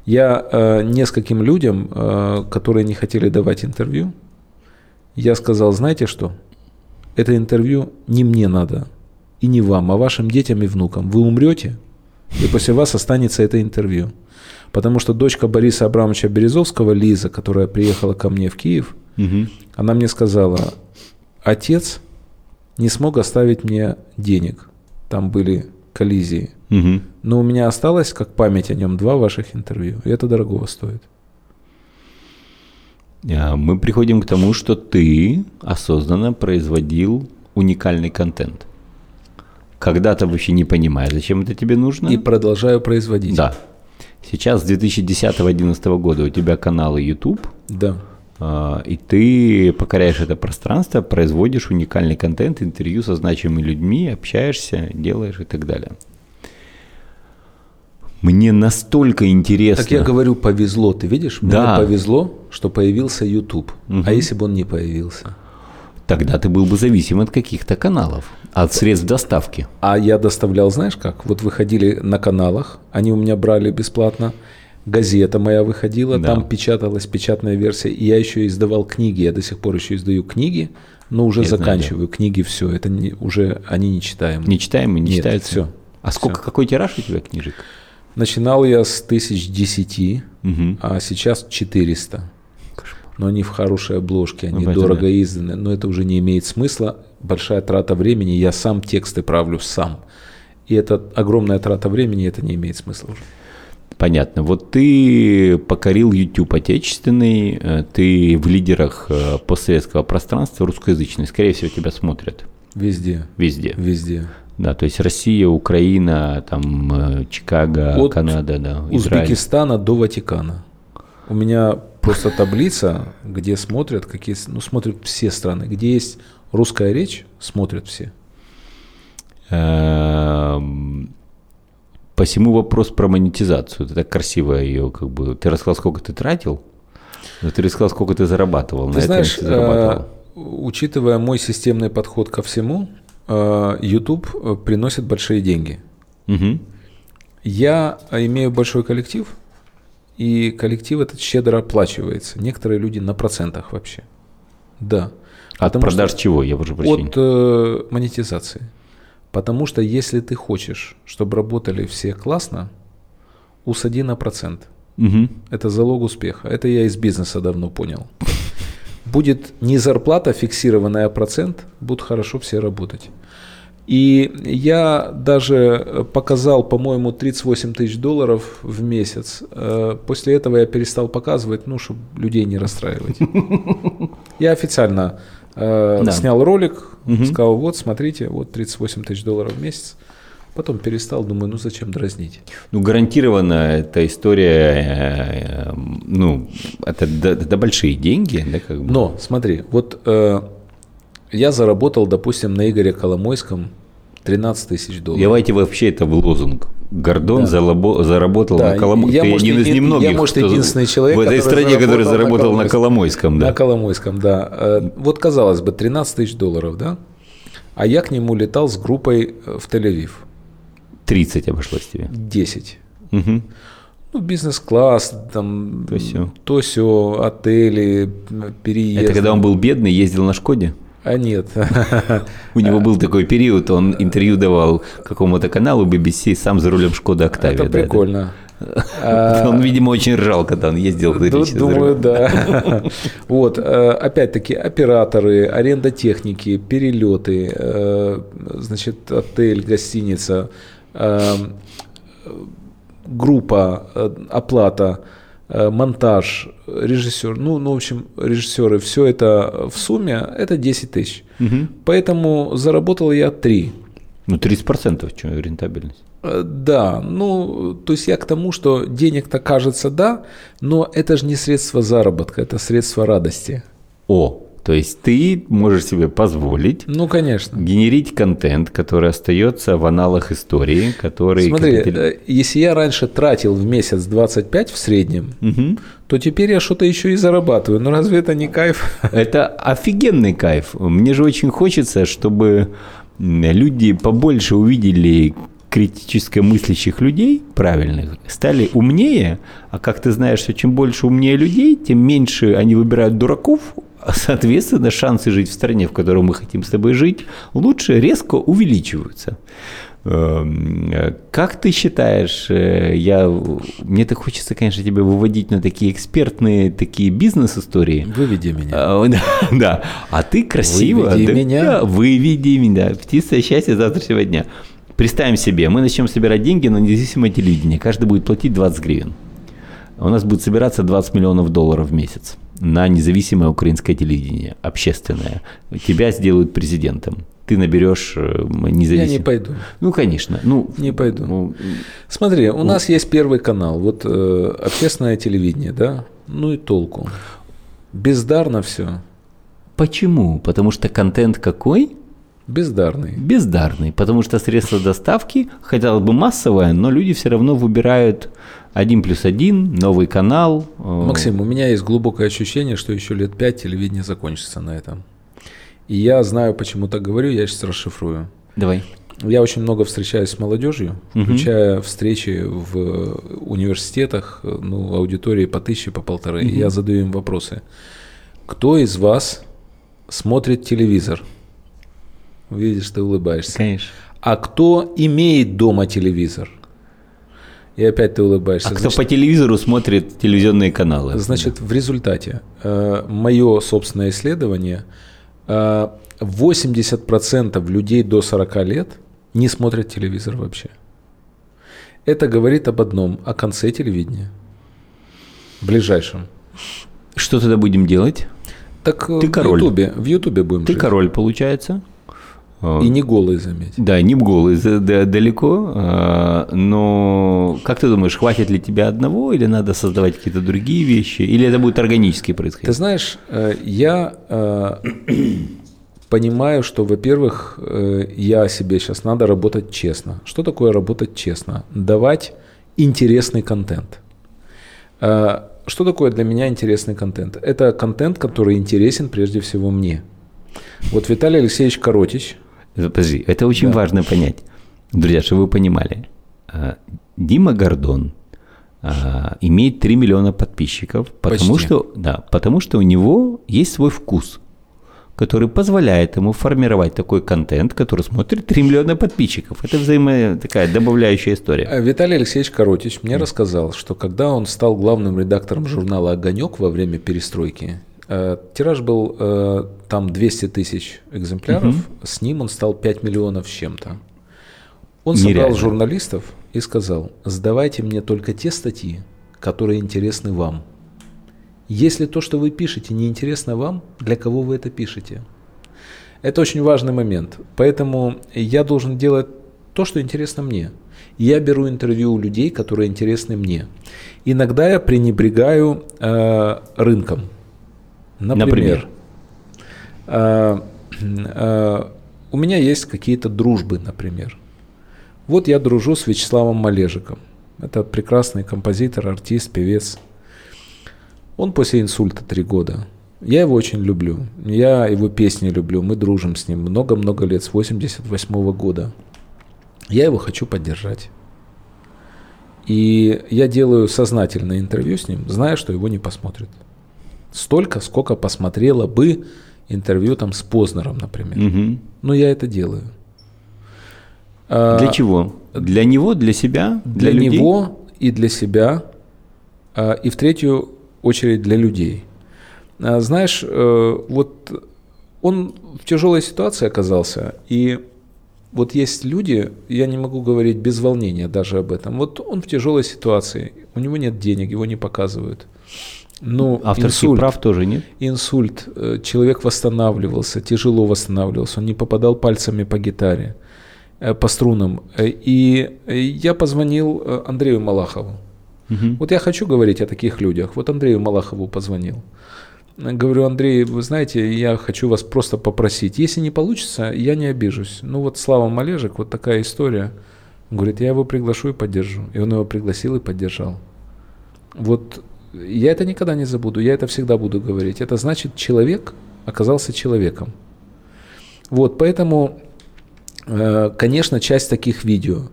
Speaker 2: Я э, нескольким людям, э, которые не хотели давать интервью, я сказал, знаете что, это интервью не мне надо, и не вам, а вашим детям и внукам. Вы умрете, и после вас останется это интервью. Потому что дочка Бориса Абрамовича Березовского, Лиза, которая приехала ко мне в Киев,
Speaker 1: Мгм.
Speaker 2: она мне сказала, отец не смог оставить мне денег. Там были коллизии.
Speaker 1: Мгм.
Speaker 2: Но у меня осталось, как память о нем, два ваших интервью. И это дорогого стоит.
Speaker 1: А, Мы приходим к тому, что ты осознанно производил уникальный контент. Когда-то вообще не понимая, зачем это тебе нужно.
Speaker 2: И продолжаю производить.
Speaker 1: Да. Сейчас с 2010-2011 года у тебя каналы YouTube,
Speaker 2: Да.
Speaker 1: А, И ты покоряешь это пространство, производишь уникальный контент, интервью со значимыми людьми, общаешься, делаешь и так далее. Мне настолько интересно.
Speaker 2: Так я говорю, повезло, ты видишь?
Speaker 1: Да.
Speaker 2: Мне повезло, что появился YouTube.
Speaker 1: Мгм.
Speaker 2: А если бы он не появился?
Speaker 1: Тогда ты был бы зависим от каких-то каналов, от средств доставки.
Speaker 2: А я доставлял, знаешь как? Вот выходили на каналах, они у меня брали бесплатно. Газета моя выходила,
Speaker 1: Да.
Speaker 2: там печаталась печатная версия. И я еще издавал книги. Я до сих пор еще издаю книги, но уже
Speaker 1: Я знаю,
Speaker 2: заканчиваю. Книги все. Это не, уже они не читаем.
Speaker 1: Не читаем и не
Speaker 2: Нет,
Speaker 1: читаются.
Speaker 2: всё.
Speaker 1: А сколько,
Speaker 2: Всё.
Speaker 1: какой тираж у тебя книжек?
Speaker 2: Начинал я с тысяч десяти,
Speaker 1: Мгм.
Speaker 2: а сейчас 400. Но они в хорошей обложке, они
Speaker 1: Ну,
Speaker 2: дорого изданы. Но это уже не имеет смысла. Большая трата времени. Я сам тексты правлю сам. И это огромная трата времени, это не имеет смысла уже.
Speaker 1: Понятно. Вот ты покорил YouTube отечественный, э, ты в лидерах э, постсоветского пространства русскоязычный. Скорее всего, тебя смотрят
Speaker 2: Везде.
Speaker 1: везде.
Speaker 2: Везде.
Speaker 1: Да, то есть Россия, Украина, там э, Чикаго,
Speaker 2: От
Speaker 1: Канада, да, Израиль.
Speaker 2: Узбекистана до Ватикана. У меня просто таблица, где смотрят какие, ну смотрят все страны, где есть русская речь, смотрят все.
Speaker 1: Посему вопрос про монетизацию. Ты так красиво ее как бы... Ты рассказал, сколько ты тратил, но ты рассказал, сколько ты зарабатывал.
Speaker 2: Ты
Speaker 1: На этом
Speaker 2: знаешь,
Speaker 1: ты зарабатывал.
Speaker 2: э, учитывая мой системный подход ко всему, э, YouTube э, приносит большие деньги.
Speaker 1: Мгм.
Speaker 2: Я имею большой коллектив, и коллектив этот щедро оплачивается. Некоторые люди на процентах вообще. Да.
Speaker 1: От
Speaker 2: Потому
Speaker 1: продаж чего, я прошу прощения?
Speaker 2: От э, монетизации. Потому что если ты хочешь, чтобы работали все классно, усади на процент.
Speaker 1: Мгм.
Speaker 2: Это залог успеха. Это я из бизнеса давно понял. Будет не зарплата фиксированная, а процент, будут хорошо все работать. И я даже э, показал, по-моему, 38 тысяч долларов в месяц. Э, После этого я перестал показывать, ну, чтобы людей не расстраивать. Я официально э,
Speaker 1: Да.
Speaker 2: снял ролик,
Speaker 1: Мгм.
Speaker 2: сказал, вот, смотрите, вот 38 тысяч долларов в месяц. Потом перестал, думаю, ну зачем дразнить.
Speaker 1: Ну, гарантированно эта история, э, э, ну, это да, да большие деньги, да, как бы.
Speaker 2: Но смотри, вот э, я заработал, допустим, на Игоре Коломойском 13 тысяч долларов.
Speaker 1: Давайте вообще это в лозунг. Гордон
Speaker 2: Да.
Speaker 1: залабо- заработал
Speaker 2: Да,
Speaker 1: на Коломойском.
Speaker 2: я,
Speaker 1: Ты
Speaker 2: может,
Speaker 1: один из немногих,
Speaker 2: я, может, единственный человек,
Speaker 1: в этой
Speaker 2: который
Speaker 1: стране, который
Speaker 2: заработал на
Speaker 1: заработал на
Speaker 2: Коломойском.
Speaker 1: Коломойском, да.
Speaker 2: На Коломойском, да. Э, Вот казалось бы, 13 тысяч долларов, да? А я к нему летал с группой э, в Тель-Авив.
Speaker 1: 30 обошлось тебе.
Speaker 2: 10.
Speaker 1: Мгм.
Speaker 2: Ну, бизнес-класс, там,
Speaker 1: То сё,
Speaker 2: отели, переезд.
Speaker 1: Это когда он был бедный, ездил на Шкоде?
Speaker 2: А нет.
Speaker 1: У него был такой период, он интервью давал какому-то каналу BBC сам за рулем Шкода Октавия.
Speaker 2: Это
Speaker 1: да,
Speaker 2: прикольно.
Speaker 1: Он, видимо, очень ржал, когда он ездил.
Speaker 2: Думаю, да. Вот, э, опять-таки, операторы, аренда техники, перелеты, э, значит, отель, гостиница, э, группа, оплата, монтаж, режиссер, ну, ну, в общем, режиссеры, все это в сумме, это 10 тысяч.
Speaker 1: Мгм.
Speaker 2: Поэтому заработал я 3.
Speaker 1: Ну, 30% что, рентабельность.
Speaker 2: Э, Да, ну, то есть я к тому, что денег-то кажется, да, но это же не средство заработка, это средство радости.
Speaker 1: О, то есть ты можешь себе позволить
Speaker 2: Ну, конечно.
Speaker 1: генерить контент, который остается в аналах истории, который...
Speaker 2: Смотри,
Speaker 1: это-
Speaker 2: э, если я раньше тратил в месяц 25 в среднем,
Speaker 1: Мгм.
Speaker 2: то теперь я что-то еще и зарабатываю. Ну, разве это не кайф?
Speaker 1: Это офигенный кайф. Мне же очень хочется, чтобы люди побольше увидели критически мыслящих людей, правильных, стали умнее, а как ты знаешь, что чем больше умнее людей, тем меньше они выбирают дураков, соответственно, шансы жить в стране, в которой мы хотим с тобой жить, лучше резко увеличиваются. Эм, Как ты считаешь, э, я, мне так хочется, конечно, тебя выводить на такие экспертные, такие бизнес-истории,
Speaker 2: Выведи меня.
Speaker 1: а, да, да. А ты красиво.
Speaker 2: Выведи
Speaker 1: да,
Speaker 2: меня.
Speaker 1: да, выведи меня. Птица счастья завтрашнего дня. Представим себе, мы начнем собирать деньги на независимое телевидение. Каждый будет платить 20 гривен. У нас будет собираться 20 миллионов долларов в месяц на независимое украинское телевидение, общественное. Тебя сделают президентом. Ты наберешь э,
Speaker 2: Я
Speaker 1: независимое.
Speaker 2: не пойду.
Speaker 1: Ну, конечно. Ну,
Speaker 2: Не пойду.
Speaker 1: ну,
Speaker 2: Смотри, у нас есть первый канал, вот э, общественное телевидение, да? Ну и толку. Бездарно все.
Speaker 1: Почему? Потому что контент какой?
Speaker 2: Бездарный.
Speaker 1: Бездарный. Потому что средства доставки, хотелось бы массовое, но люди все равно выбирают один плюс один, новый канал. э,
Speaker 2: Максим, у меня есть глубокое ощущение, что еще лет пять телевидение закончится на этом. И я знаю, почему так говорю, я сейчас расшифрую.
Speaker 1: Давай.
Speaker 2: Я очень много встречаюсь с молодежью,
Speaker 1: Мгм.
Speaker 2: включая встречи в университетах, ну, аудитории по тысяче, по полторы. И я задаю им вопросы. Кто из вас смотрит телевизор? Видишь, ты улыбаешься.
Speaker 1: Конечно.
Speaker 2: А кто имеет дома телевизор? И опять ты улыбаешься.
Speaker 1: А кто
Speaker 2: Значит,
Speaker 1: по телевизору смотрит телевизионные каналы?
Speaker 2: Значит, в результате э, мое собственное исследование, э, 80% людей до 40 лет не смотрят телевизор вообще. Это говорит об одном, о конце телевидения. Ближайшем.
Speaker 1: Что тогда будем делать?
Speaker 2: Так э,
Speaker 1: Ты
Speaker 2: в
Speaker 1: король.
Speaker 2: Ютубе, в Ютубе будем
Speaker 1: Ты
Speaker 2: жить.
Speaker 1: король, получается. Э,
Speaker 2: И не голый, заметь.
Speaker 1: Да, не за- да, далеко. э, Но как ты думаешь, хватит ли тебя одного, или надо создавать какие-то другие вещи, или это будет органически
Speaker 2: Ты
Speaker 1: происходить?
Speaker 2: знаешь, э, я понимаю, что, во-первых, я себе сейчас надо работать честно. Что такое работать честно? Давать интересный контент. Что такое для меня интересный контент? Это контент, который интересен прежде всего мне. Вот Виталий Алексеевич Коротич,
Speaker 1: Подожди, это очень
Speaker 2: Да.
Speaker 1: важно понять. Друзья, чтобы вы понимали. а, Дима Гордон а, имеет 3 миллиона подписчиков, потому
Speaker 2: Почти.
Speaker 1: что, да, потому что у него есть свой вкус, который позволяет ему формировать такой контент, который смотрит 3 миллиона подписчиков. Это взаимо такая добавляющая история.
Speaker 2: Э, Виталий Алексеевич Коротич мне рассказал, что когда он стал главным редактором журнала «Огонек» во время перестройки, э, тираж был э, там 200 тысяч экземпляров, с ним он стал 5 миллионов с чем-то. Он собрал
Speaker 1: Нереально.
Speaker 2: журналистов и сказал, сдавайте мне только те статьи, которые интересны вам. Если то, что вы пишете, не интересно вам, для кого вы это пишете? Это очень важный момент. Поэтому я должен делать то, что интересно мне. Я беру интервью у людей, которые интересны мне. Иногда я пренебрегаю э, рынком. Например,
Speaker 1: Например?
Speaker 2: э, у меня есть какие-то дружбы, например. Вот я дружу с Вячеславом Малежиком. Это прекрасный композитор, артист, певец. Он после инсульта три года. Я его очень люблю. Я его песни люблю. Мы дружим с ним много-много лет, с 88 года. Я его хочу поддержать. И я делаю сознательное интервью с ним, зная, что его не посмотрят. Столько, сколько посмотрела бы интервью там с Познером, например.
Speaker 1: Мгм.
Speaker 2: Но я это делаю. А,
Speaker 1: Для чего? Для него, для себя,
Speaker 2: Для,
Speaker 1: для, людей?
Speaker 2: него и для себя, а, и в третью очередь для людей. А, Знаешь, э, вот он в тяжелой ситуации оказался, и вот есть люди, я не могу говорить без волнения даже об этом. Вот он в тяжелой ситуации, у него нет денег, его не показывают. Ну,
Speaker 1: Авторских
Speaker 2: инсульт,
Speaker 1: прав тоже нет?
Speaker 2: инсульт, э, человек восстанавливался, тяжело восстанавливался, он не попадал пальцами по гитаре, э, по струнам. Э, И я позвонил Андрею Малахову.
Speaker 1: Мгм.
Speaker 2: Вот я хочу говорить о таких людях. Вот Андрею Малахову позвонил. Говорю, Андрей, вы знаете, я хочу вас просто попросить. Если не получится, я не обижусь. Ну вот Слава Малежик, вот такая история. Говорит, я его приглашу и поддержу. И он его пригласил и поддержал. Вот я это никогда не забуду, я это всегда буду говорить. Это значит, человек оказался человеком. Вот, поэтому, э, конечно, часть таких видео.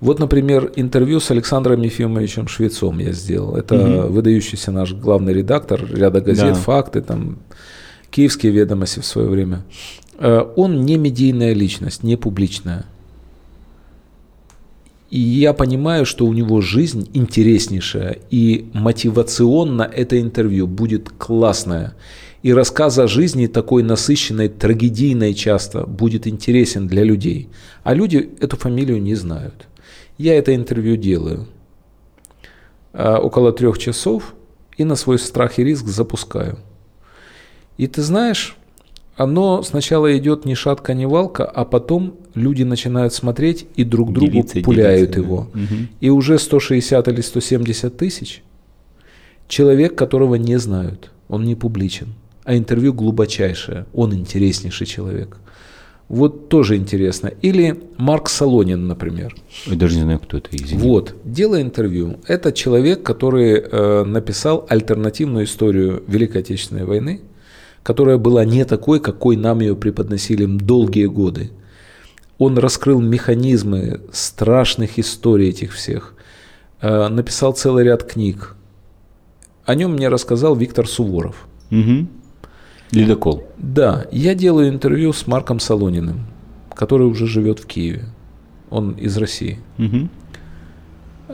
Speaker 2: Вот, например, интервью с Александром Ефимовичем Швецом я сделал. Это
Speaker 1: Мгм.
Speaker 2: выдающийся наш главный редактор ряда газет,
Speaker 1: Да.
Speaker 2: факты, там, киевские ведомости в свое время. Э, Он не медийная личность, не публичная. И я понимаю, что у него жизнь интереснейшая, и мотивационно это интервью будет классное. И рассказ о жизни такой насыщенной, трагедийной часто будет интересен для людей. А люди эту фамилию не знают. Я это интервью делаю а, около трех часов и на свой страх и риск запускаю. И ты знаешь, оно сначала идет ни шатка, ни валка, а потом люди начинают смотреть и друг другу
Speaker 1: Делиться,
Speaker 2: пуляют
Speaker 1: делиться,
Speaker 2: его.
Speaker 1: да. Мгм.
Speaker 2: И уже 160 или 170 тысяч человек, которого не знают. он не публичен. А интервью глубочайшее, он интереснейший человек. Вот тоже интересно. Или Марк Солонин, например.
Speaker 1: Я даже не знаю, кто это, извини.
Speaker 2: Вот, делая интервью, это человек, который э, написал альтернативную историю Великой Отечественной войны, которая была не такой, какой нам ее преподносили долгие годы. Он раскрыл механизмы страшных историй этих всех, э, написал целый ряд книг. О нем мне рассказал Виктор Суворов.
Speaker 1: Угу. Ледокол.
Speaker 2: Да, я делаю интервью с Марком Солониным, который уже живет в Киеве. Он из России.
Speaker 1: Угу.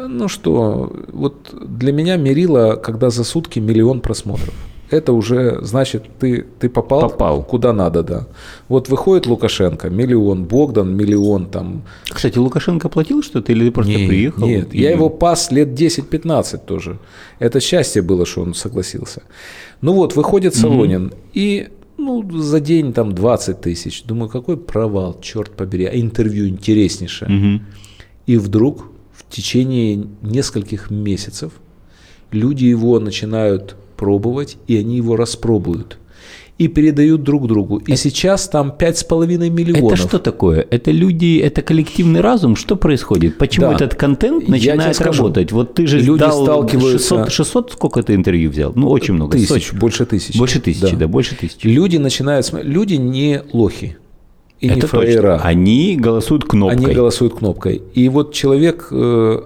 Speaker 2: Ну что, вот для меня мерило, когда за сутки миллион просмотров. Это уже значит, ты, ты попал,
Speaker 1: Попал.
Speaker 2: куда надо, да. Вот выходит Лукашенко, миллион, Богдан, миллион там.
Speaker 1: Кстати, Лукашенко платил что-то или ты просто
Speaker 2: Не,
Speaker 1: приехал?
Speaker 2: Нет,
Speaker 1: и-
Speaker 2: я его пас лет 10-15 тоже. Это счастье было, что он согласился. Ну вот, выходит Солонин, и ну, за день там 20 тысяч. Думаю, какой провал, черт побери, а интервью интереснейшее.
Speaker 1: Мгм.
Speaker 2: И вдруг в течение нескольких месяцев люди его начинают пробовать, и они его распробуют. И передают друг другу. И сейчас там 5,5 миллионов.
Speaker 1: Это что такое? Это люди, это коллективный разум? Что происходит? Почему
Speaker 2: Да.
Speaker 1: этот контент начинает
Speaker 2: скажу.
Speaker 1: работать? Вот ты же
Speaker 2: Люди
Speaker 1: дал
Speaker 2: сталкиваются-
Speaker 1: 600, 600, сколько ты интервью взял? Ну, очень много.
Speaker 2: Тысяч,
Speaker 1: сотни.
Speaker 2: больше тысячи.
Speaker 1: Больше тысячи, да, больше тысячи.
Speaker 2: Люди начинают. Люди не лохи. И не
Speaker 1: это
Speaker 2: фраера.
Speaker 1: точно. Они голосуют кнопкой.
Speaker 2: Они голосуют кнопкой. И вот человек э,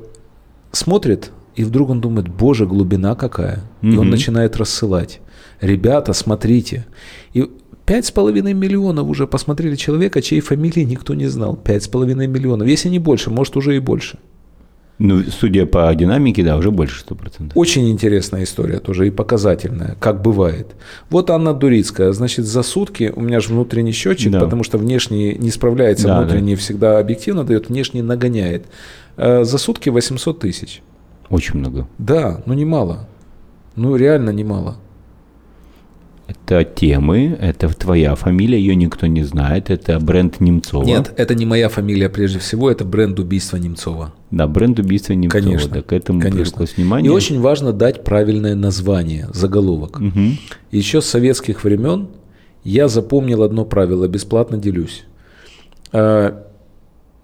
Speaker 2: смотрит, и вдруг он думает, боже, глубина какая. И он начинает рассылать. Ребята, смотрите. И пять с половиной миллионов уже посмотрели человека, чьей фамилии никто не знал. Пять с половиной миллионов. Если не больше, может уже и больше.
Speaker 1: Ну, судя по динамике, да, уже больше 100%.
Speaker 2: Очень интересная история тоже и показательная, как бывает. Вот Анна Дурицкая, значит, за сутки, у меня же внутренний счетчик,
Speaker 1: Да.
Speaker 2: потому что внешний не справляется,
Speaker 1: Да,
Speaker 2: внутренний всегда объективно дает, внешний нагоняет. Э, За сутки 800 тысяч.
Speaker 1: Очень много.
Speaker 2: Да, ну немало. Ну реально немало.
Speaker 1: Это темы, это твоя фамилия, ее никто не знает, это бренд Немцова.
Speaker 2: Нет, это не моя фамилия прежде всего, это бренд убийства Немцова.
Speaker 1: Да, бренд убийства Немцова.
Speaker 2: Конечно.
Speaker 1: Да, к этому
Speaker 2: конечно.
Speaker 1: внимание.
Speaker 2: И очень важно дать правильное название, заголовок.
Speaker 1: Мгм.
Speaker 2: Еще с советских времен я запомнил одно правило, бесплатно делюсь. Э,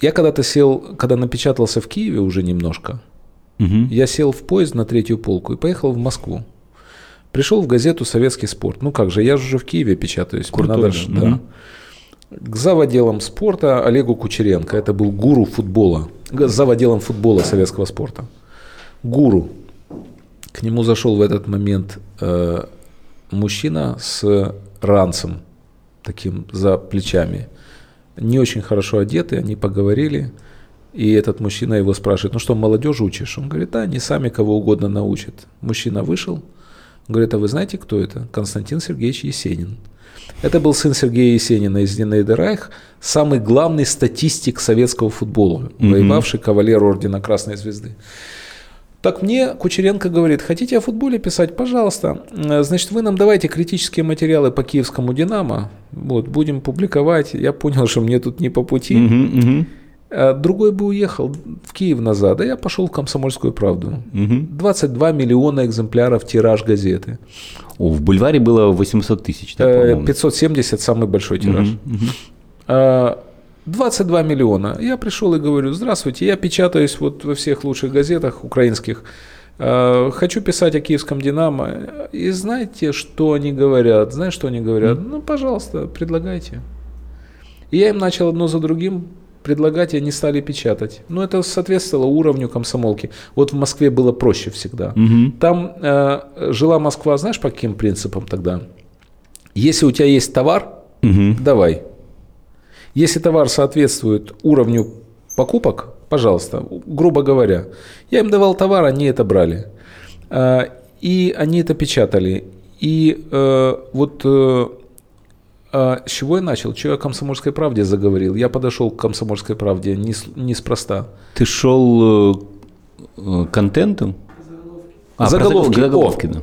Speaker 2: Я когда-то сел, когда напечатался в Киеве уже немножко,
Speaker 1: Мгм.
Speaker 2: я сел в поезд на третью полку и поехал в Москву. Пришел в газету «Советский спорт». Ну как же, я же уже в Киеве печатаюсь.
Speaker 1: Крутой,
Speaker 2: надо ж-
Speaker 1: да.
Speaker 2: К заводелам спорта Олегу Кучеренко. Это был гуру футбола. Заводелом футбола советского спорта. Гуру. К нему зашел в этот момент э, мужчина с ранцем, таким за плечами. Не очень хорошо одеты, они поговорили. И этот мужчина его спрашивает, ну что, молодежь учишь? Он говорит, да, они сами кого угодно научат. Мужчина вышел, он говорит, а вы знаете, кто это? Константин Сергеевич Есенин. Это был сын Сергея Есенина из Зинаиды Райх, самый главный статистик советского футбола, воевавший кавалер ордена Красной Звезды. Так мне Кучеренко говорит, хотите о футболе писать? Пожалуйста. Э, Значит, вы нам давайте критические материалы по киевскому «Динамо». Вот, будем публиковать. Я понял, что мне тут не по пути.
Speaker 1: Мгм,
Speaker 2: А Другой бы уехал в Киев назад, а я пошел в «Комсомольскую правду».
Speaker 1: мгм.
Speaker 2: 22 миллиона экземпляров тираж газеты.
Speaker 1: О, в бульваре было 800 тысяч, да,
Speaker 2: Э,
Speaker 1: по-моему?
Speaker 2: 570 самый большой тираж.
Speaker 1: Мгм.
Speaker 2: А, 22 миллиона. Я пришел и говорю, здравствуйте, я печатаюсь вот во всех лучших газетах украинских. А, Хочу писать о киевском «Динамо». И знаете, что они говорят? Знаешь, что они говорят? Ну, пожалуйста, предлагайте. И я им начал одно за другим предлагать, и они стали печатать. Ну, это соответствовало уровню комсомолки. Вот в Москве было проще всегда.
Speaker 1: Мгм.
Speaker 2: Там э, жила Москва, знаешь, по каким принципам тогда? Если у тебя есть товар,
Speaker 1: Мгм.
Speaker 2: давай. Если товар соответствует уровню покупок, пожалуйста, грубо говоря. Я им давал товар, они это брали. А, И они это печатали. И э, вот э, с чего я начал? Чего я о комсомольской правде заговорил? Я подошел к комсомольской правде не неспроста.
Speaker 1: Ты шел э, э, контентом? А,
Speaker 2: Заголовки.
Speaker 1: заголовки, заголовки, да.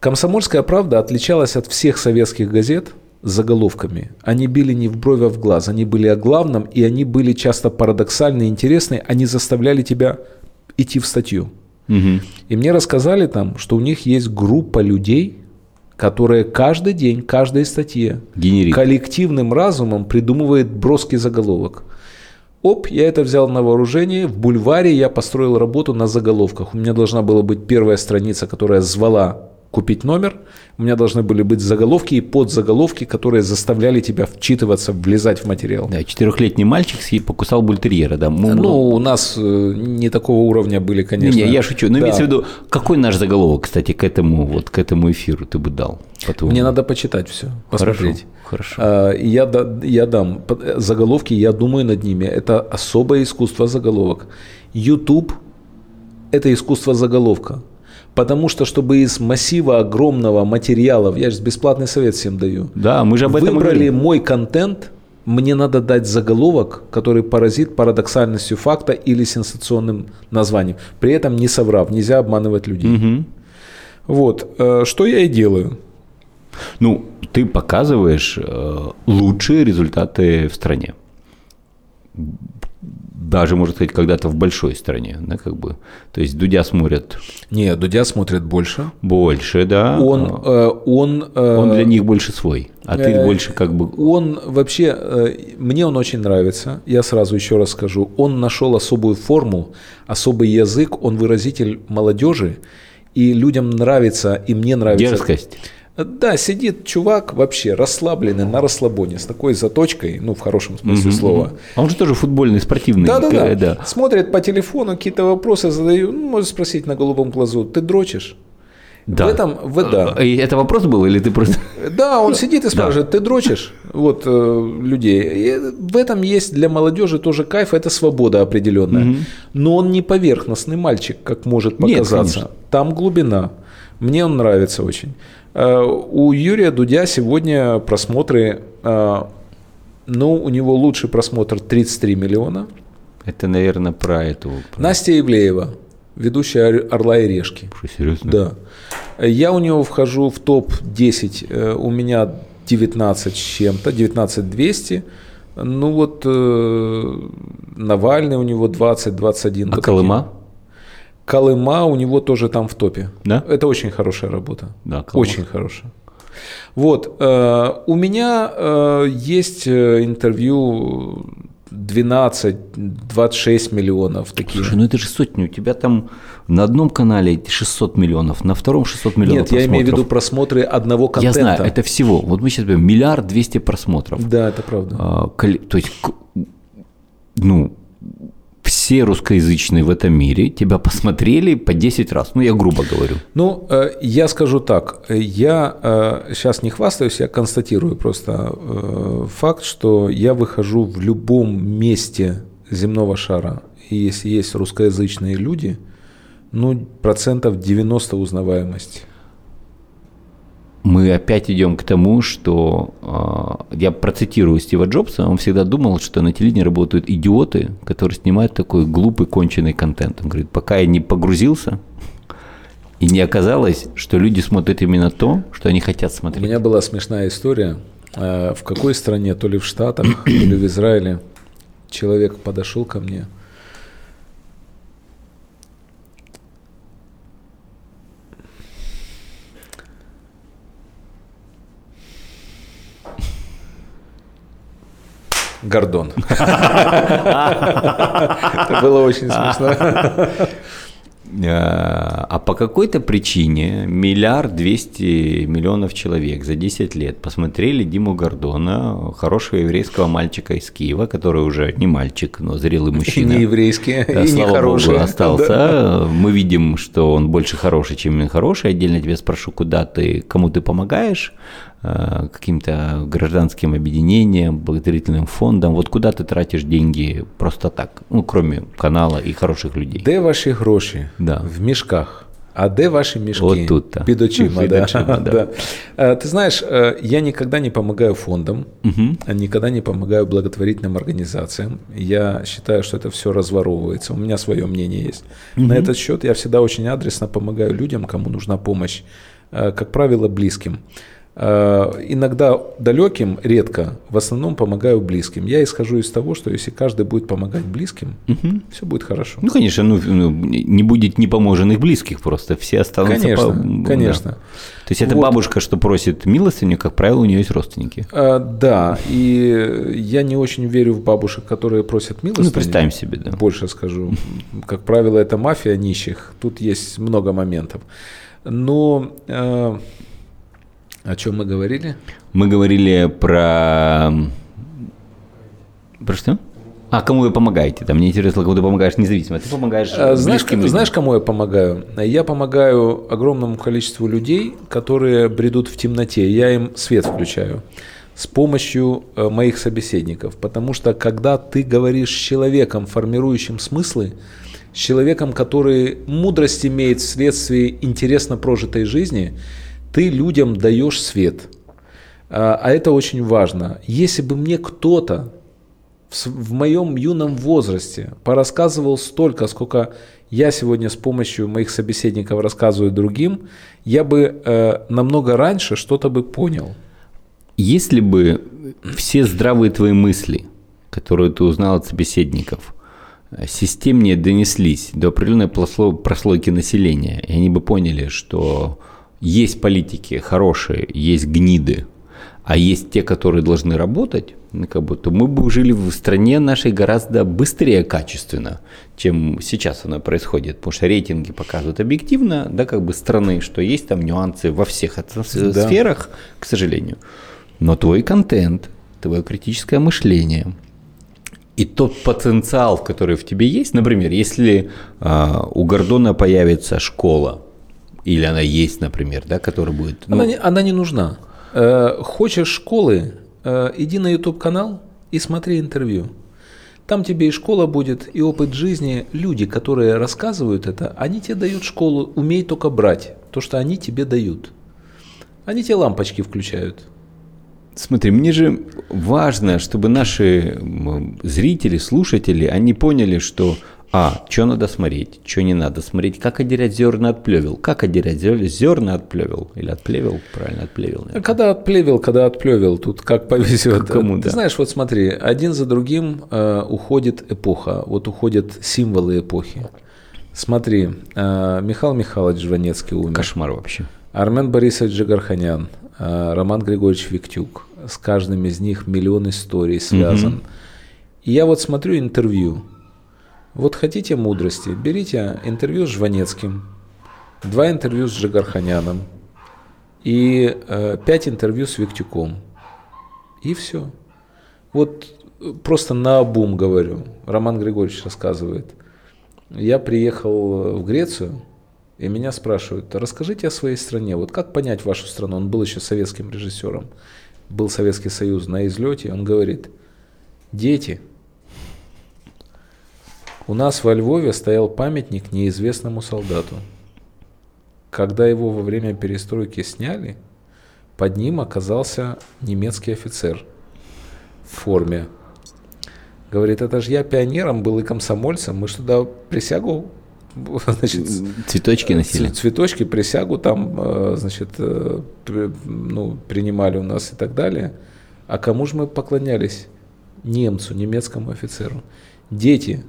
Speaker 2: Комсомольская правда отличалась от всех советских газет заголовками. Они били не в бровь, а в глаз. Они были о главном, и они были часто парадоксальны, интересны. Они заставляли тебя идти в статью.
Speaker 1: Мгм.
Speaker 2: И мне рассказали там, что у них есть группа людей, которая каждый день, каждой статье
Speaker 1: Генерит.
Speaker 2: коллективным разумом придумывает броский заголовок. Оп, я это взял на вооружение. В бульваре я построил работу на заголовках. У меня должна была быть первая страница, которая звала купить номер. У меня должны были быть заголовки и подзаголовки, которые заставляли тебя вчитываться, влезать в материал.
Speaker 1: Да, четырехлетний мальчик съел- покусал бультерьера. Да. Мы-
Speaker 2: Ну, у нас э, не такого уровня были,
Speaker 1: не,
Speaker 2: конечно.
Speaker 1: не, я шучу. Но
Speaker 2: Да.
Speaker 1: имеется в виду, какой наш заголовок, кстати, к этому, вот, к этому эфиру ты бы дал? по-твоему?
Speaker 2: Мне надо почитать все, посмотреть.
Speaker 1: Хорошо.
Speaker 2: А, и я, я дам э, заголовки, я думаю над ними. Это особое искусство заголовок. YouTube – это искусство заголовка. Потому что, чтобы из массива огромного материалов, я же бесплатный совет всем даю,
Speaker 1: Да, мы же об этом
Speaker 2: выбрали
Speaker 1: говорим.
Speaker 2: мой контент, мне надо дать заголовок, который поразит парадоксальностью факта или сенсационным названием. При этом не соврав, нельзя обманывать людей.
Speaker 1: Мгм.
Speaker 2: Вот, э, что я и делаю.
Speaker 1: Ну, ты показываешь э, лучшие результаты в стране. Даже, можно сказать, когда-то в большой стране, да, как бы. То есть Дудя смотрят
Speaker 2: Не, Дудя смотрит больше.
Speaker 1: больше, да.
Speaker 2: Он,
Speaker 1: а,
Speaker 2: э, он, э,
Speaker 1: он для них больше свой, а ты
Speaker 2: э,
Speaker 1: больше как бы...
Speaker 2: Он вообще, э, мне он очень нравится, я сразу еще раз скажу, он нашел особую форму, особый язык, он выразитель молодежи, и людям нравится, и мне нравится.
Speaker 1: Дерзкость.
Speaker 2: Да, сидит чувак вообще расслабленный, на расслабоне, с такой заточкой, ну, в хорошем смысле слова.
Speaker 1: А он же тоже футбольный, спортивный.
Speaker 2: Да, да,
Speaker 1: э.
Speaker 2: Смотрит по телефону, какие-то вопросы задаю, ну, может спросить на голубом глазу, ты дрочишь?
Speaker 1: Да.
Speaker 2: В этом, в, да.
Speaker 1: И Это вопрос был или ты просто...
Speaker 2: Да, он сидит и спрашивает, ты дрочишь вот, э, людей. И в этом есть для молодежи тоже кайф, это свобода определенная. Но он не поверхностный мальчик, как может
Speaker 1: Нет,
Speaker 2: показаться.
Speaker 1: конечно.
Speaker 2: Там глубина. Мне он нравится очень. Э, У Юрия Дудя сегодня просмотры, э, ну, у него лучший просмотр 33 миллиона.
Speaker 1: Это, наверное, про эту... про-
Speaker 2: Настя Ивлеева, ведущая «Ор- «Орла и решки».
Speaker 1: Что, серьезно?
Speaker 2: Да. Я у него вхожу в топ-10, э, у меня 19 с чем-то, 19 200. Ну вот э, Навальный у него 20-21.
Speaker 1: А Колыма?
Speaker 2: Колыма у него тоже там в топе.
Speaker 1: Да?
Speaker 2: Это очень хорошая работа.
Speaker 1: Да, Колыма.
Speaker 2: Очень хорошая. Вот. э, у меня э, есть э, интервью 12-26 миллионов такие.
Speaker 1: Слушай, ну это же сотни. У тебя там на одном канале 600 миллионов, на втором 600 миллионов
Speaker 2: Нет, я имею в виду
Speaker 1: просмотров.
Speaker 2: просмотры одного
Speaker 1: Я
Speaker 2: контента.
Speaker 1: знаю, это всего. Вот мы сейчас берем миллиард двести просмотров.
Speaker 2: Да, это правда.
Speaker 1: А, То есть, ну, все русскоязычные в этом мире тебя посмотрели по 10 раз. Ну, я грубо говорю.
Speaker 2: Ну, э, я скажу так. Я сейчас не хвастаюсь, я констатирую просто э, факт, что я выхожу в любом месте земного шара. И если есть русскоязычные люди, ну, процентов 90 узнаваемости.
Speaker 1: Мы опять идем к тому, что а, я процитирую Стива Джобса, он всегда думал, что на телевидении работают идиоты, которые снимают такой глупый, конченый контент. Он говорит, пока я не погрузился, и не оказалось, что люди смотрят именно то, что они хотят
Speaker 2: У
Speaker 1: смотреть.
Speaker 2: меня была смешная история. Э, В какой стране, то ли в Штатах, то ли в Израиле, человек подошел ко мне. Гордон. Это было очень смешно.
Speaker 1: А а по какой-то причине миллиард двести миллионов человек за 10 лет посмотрели Диму Гордона, хорошего еврейского мальчика из Киева, который уже не мальчик, но зрелый мужчина.
Speaker 2: Не еврейские,
Speaker 1: Да,
Speaker 2: и не
Speaker 1: слава
Speaker 2: хорошие.
Speaker 1: богу, остался.
Speaker 2: Да.
Speaker 1: Мы видим, что он больше хороший, чем хороший. Отдельно тебя спрошу, куда ты, кому ты помогаешь, каким-то гражданским объединениям, благотворительным фондам. Вот куда ты тратишь деньги просто так, ну, кроме канала и хороших людей.
Speaker 2: Де ваші гроші?
Speaker 1: Да.
Speaker 2: В мішках. А де ваші мішки?
Speaker 1: От тут-то.
Speaker 2: Під очима,
Speaker 1: Під
Speaker 2: да.
Speaker 1: очима, да.
Speaker 2: Да. Э, Ты знаешь, э, я никогда не помогаю фондам, никогда не помогаю благотворительным организациям. Я считаю, что это все разворовывается. У меня свое мнение есть. На этот счет я всегда очень адресно помогаю людям, кому нужна помощь, э, как правило, близким. Э, иногда далеким, редко, в основном помогаю близким. Я исхожу из того, что если каждый будет помогать близким, угу. все будет хорошо.
Speaker 1: Ну, конечно, ну, ну, не будет непоможенных близких просто, все останутся...
Speaker 2: Конечно, по... конечно. Да.
Speaker 1: То есть это вот. бабушка, что просит милостыню, как правило, у нее есть родственники.
Speaker 2: А, да, и я не очень верю в бабушек, которые просят милостыню. Ну,
Speaker 1: представим себе, да.
Speaker 2: Больше скажу. Как правило, это мафия нищих. Тут есть много моментов. Но э, о чем мы говорили?
Speaker 1: Мы говорили про... Про что? А кому вы помогаете? Там мне интересно, кому ты помогаешь независимо. Ты помогаешь
Speaker 2: а, знаешь, людям. знаешь, кому я помогаю? Я помогаю огромному количеству людей, которые бредут в темноте. Я им свет включаю с помощью э, моих собеседников. Потому что когда ты говоришь с человеком, формирующим смыслы, с человеком, который мудрость имеет вследствие интересно прожитой жизни, ты людям даешь свет. А, а это очень важно. Если бы мне кто-то в, моем юном возрасте порассказывал столько, сколько я сегодня с помощью моих собеседников рассказываю другим, я бы э, намного раньше что-то бы понял.
Speaker 1: Если бы все здравые твои мысли, которые ты узнал от собеседников, системнее донеслись до определенной прослойки населения, и они бы поняли, что есть политики хорошие, есть гниды, а есть те, которые должны работать, ну, как бы, то мы бы жили в стране нашей гораздо быстрее качественно, чем сейчас оно происходит. Потому что рейтинги показывают объективно, да, как бы страны, что есть там нюансы во всех да. сферах, к сожалению. Но твой контент, твое критическое мышление и тот потенциал, который в тебе есть, например, если э, у Гордона появится школа, или она есть, например, да, которая будет...
Speaker 2: Ну... Она, не, она не нужна. Э, хочешь школы, э, иди на YouTube канал и смотри интервью. Там тебе и школа будет, и опыт жизни. Люди, которые рассказывают это, они тебе дают школу, умей только брать то, что они тебе дают. Они тебе лампочки включают.
Speaker 1: Смотри, мне же важно, чтобы наши зрители, слушатели, они поняли, что а, что надо смотреть, что не надо смотреть, как отделять зерна от плевел, как отделять зерна от плевел, или от плевел, правильно, от плевел.
Speaker 2: Наверное. Когда от плевел, когда от плевел, тут как повезет. Кому, Ты да. знаешь, вот смотри, один за другим э, уходит эпоха, вот уходят символы эпохи. Смотри, э, Михаил Михайлович Жванецкий умер.
Speaker 1: Кошмар вообще.
Speaker 2: Армен Борисович Джигарханян, э, Роман Григорьевич Виктюк. С каждым из них миллион историй связан. Угу. И я вот смотрю интервью, вот хотите мудрости, берите интервью с Жванецким, два интервью с Джигарханяном и э, пять интервью с Виктюком. И все. Вот э, просто на обум говорю. Роман Григорьевич рассказывает. Я приехал в Грецию, и меня спрашивают, расскажите о своей стране. Вот как понять вашу страну? Он был еще советским режиссером. Был Советский Союз на излете. Он говорит, дети – у нас во Львове стоял памятник неизвестному солдату. Когда его во время перестройки сняли, под ним оказался немецкий офицер в форме. Говорит, это же я пионером был и комсомольцем, мы что туда присягу
Speaker 1: значит, цветочки носили.
Speaker 2: Цветочки, присягу там, э, значит, э, ну, принимали у нас и так далее. А кому же мы поклонялись? Немцу, немецкому офицеру. Дети,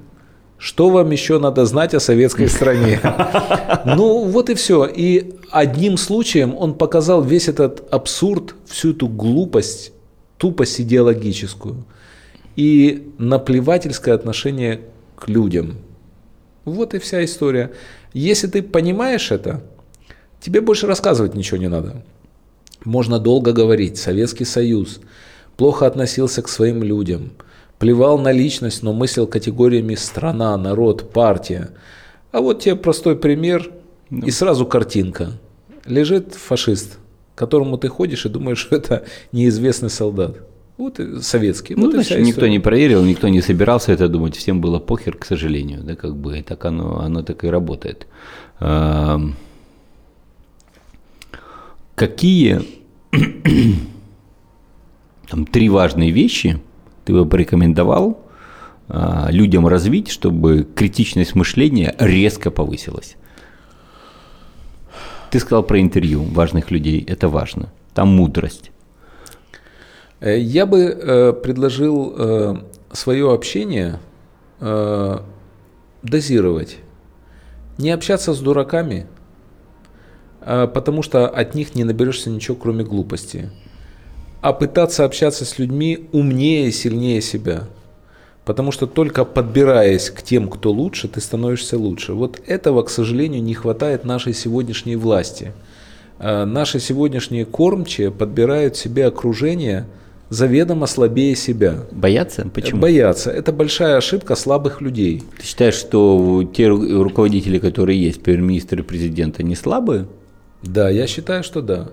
Speaker 2: что вам еще надо знать о советской стране? Ну, вот и все. И одним случаем он показал весь этот абсурд, всю эту глупость, тупость идеологическую и наплевательское отношение к людям. Вот и вся история. Если ты понимаешь это, тебе больше рассказывать ничего не надо. Можно долго говорить. Советский Союз плохо относился к своим людям – Плевал на личность, но мыслил категориями страна, народ, партия. А вот тебе простой пример и сразу картинка. Лежит фашист, к которому ты ходишь и думаешь, что это неизвестный солдат. Вот советский.
Speaker 1: Ну,
Speaker 2: вот
Speaker 1: значит, никто не проверил, никто не собирался это думать, всем было похер, к сожалению, да, как бы, и так оно, оно так и работает. Какие там три важные вещи – ты бы порекомендовал а, людям развить, чтобы критичность мышления резко повысилась? Ты сказал про интервью важных людей, это важно. там мудрость.
Speaker 2: Э, я бы э, предложил э, свое общение э, дозировать. Не общаться с дураками, э, потому что от них не наберешься ничего, кроме глупости. А пытаться общаться с людьми умнее и сильнее себя. Потому что только подбираясь к тем, кто лучше, ты становишься лучше. Вот этого, к сожалению, не хватает нашей сегодняшней власти. Э, наши сегодняшние кормчие подбирают себе окружение заведомо слабее себя.
Speaker 1: Боятся? Почему?
Speaker 2: Боятся. Это большая ошибка слабых людей.
Speaker 1: Ты считаешь, что те ру- руководители, которые есть, премьер-министр и президент, они слабые?
Speaker 2: Да, я считаю, что да.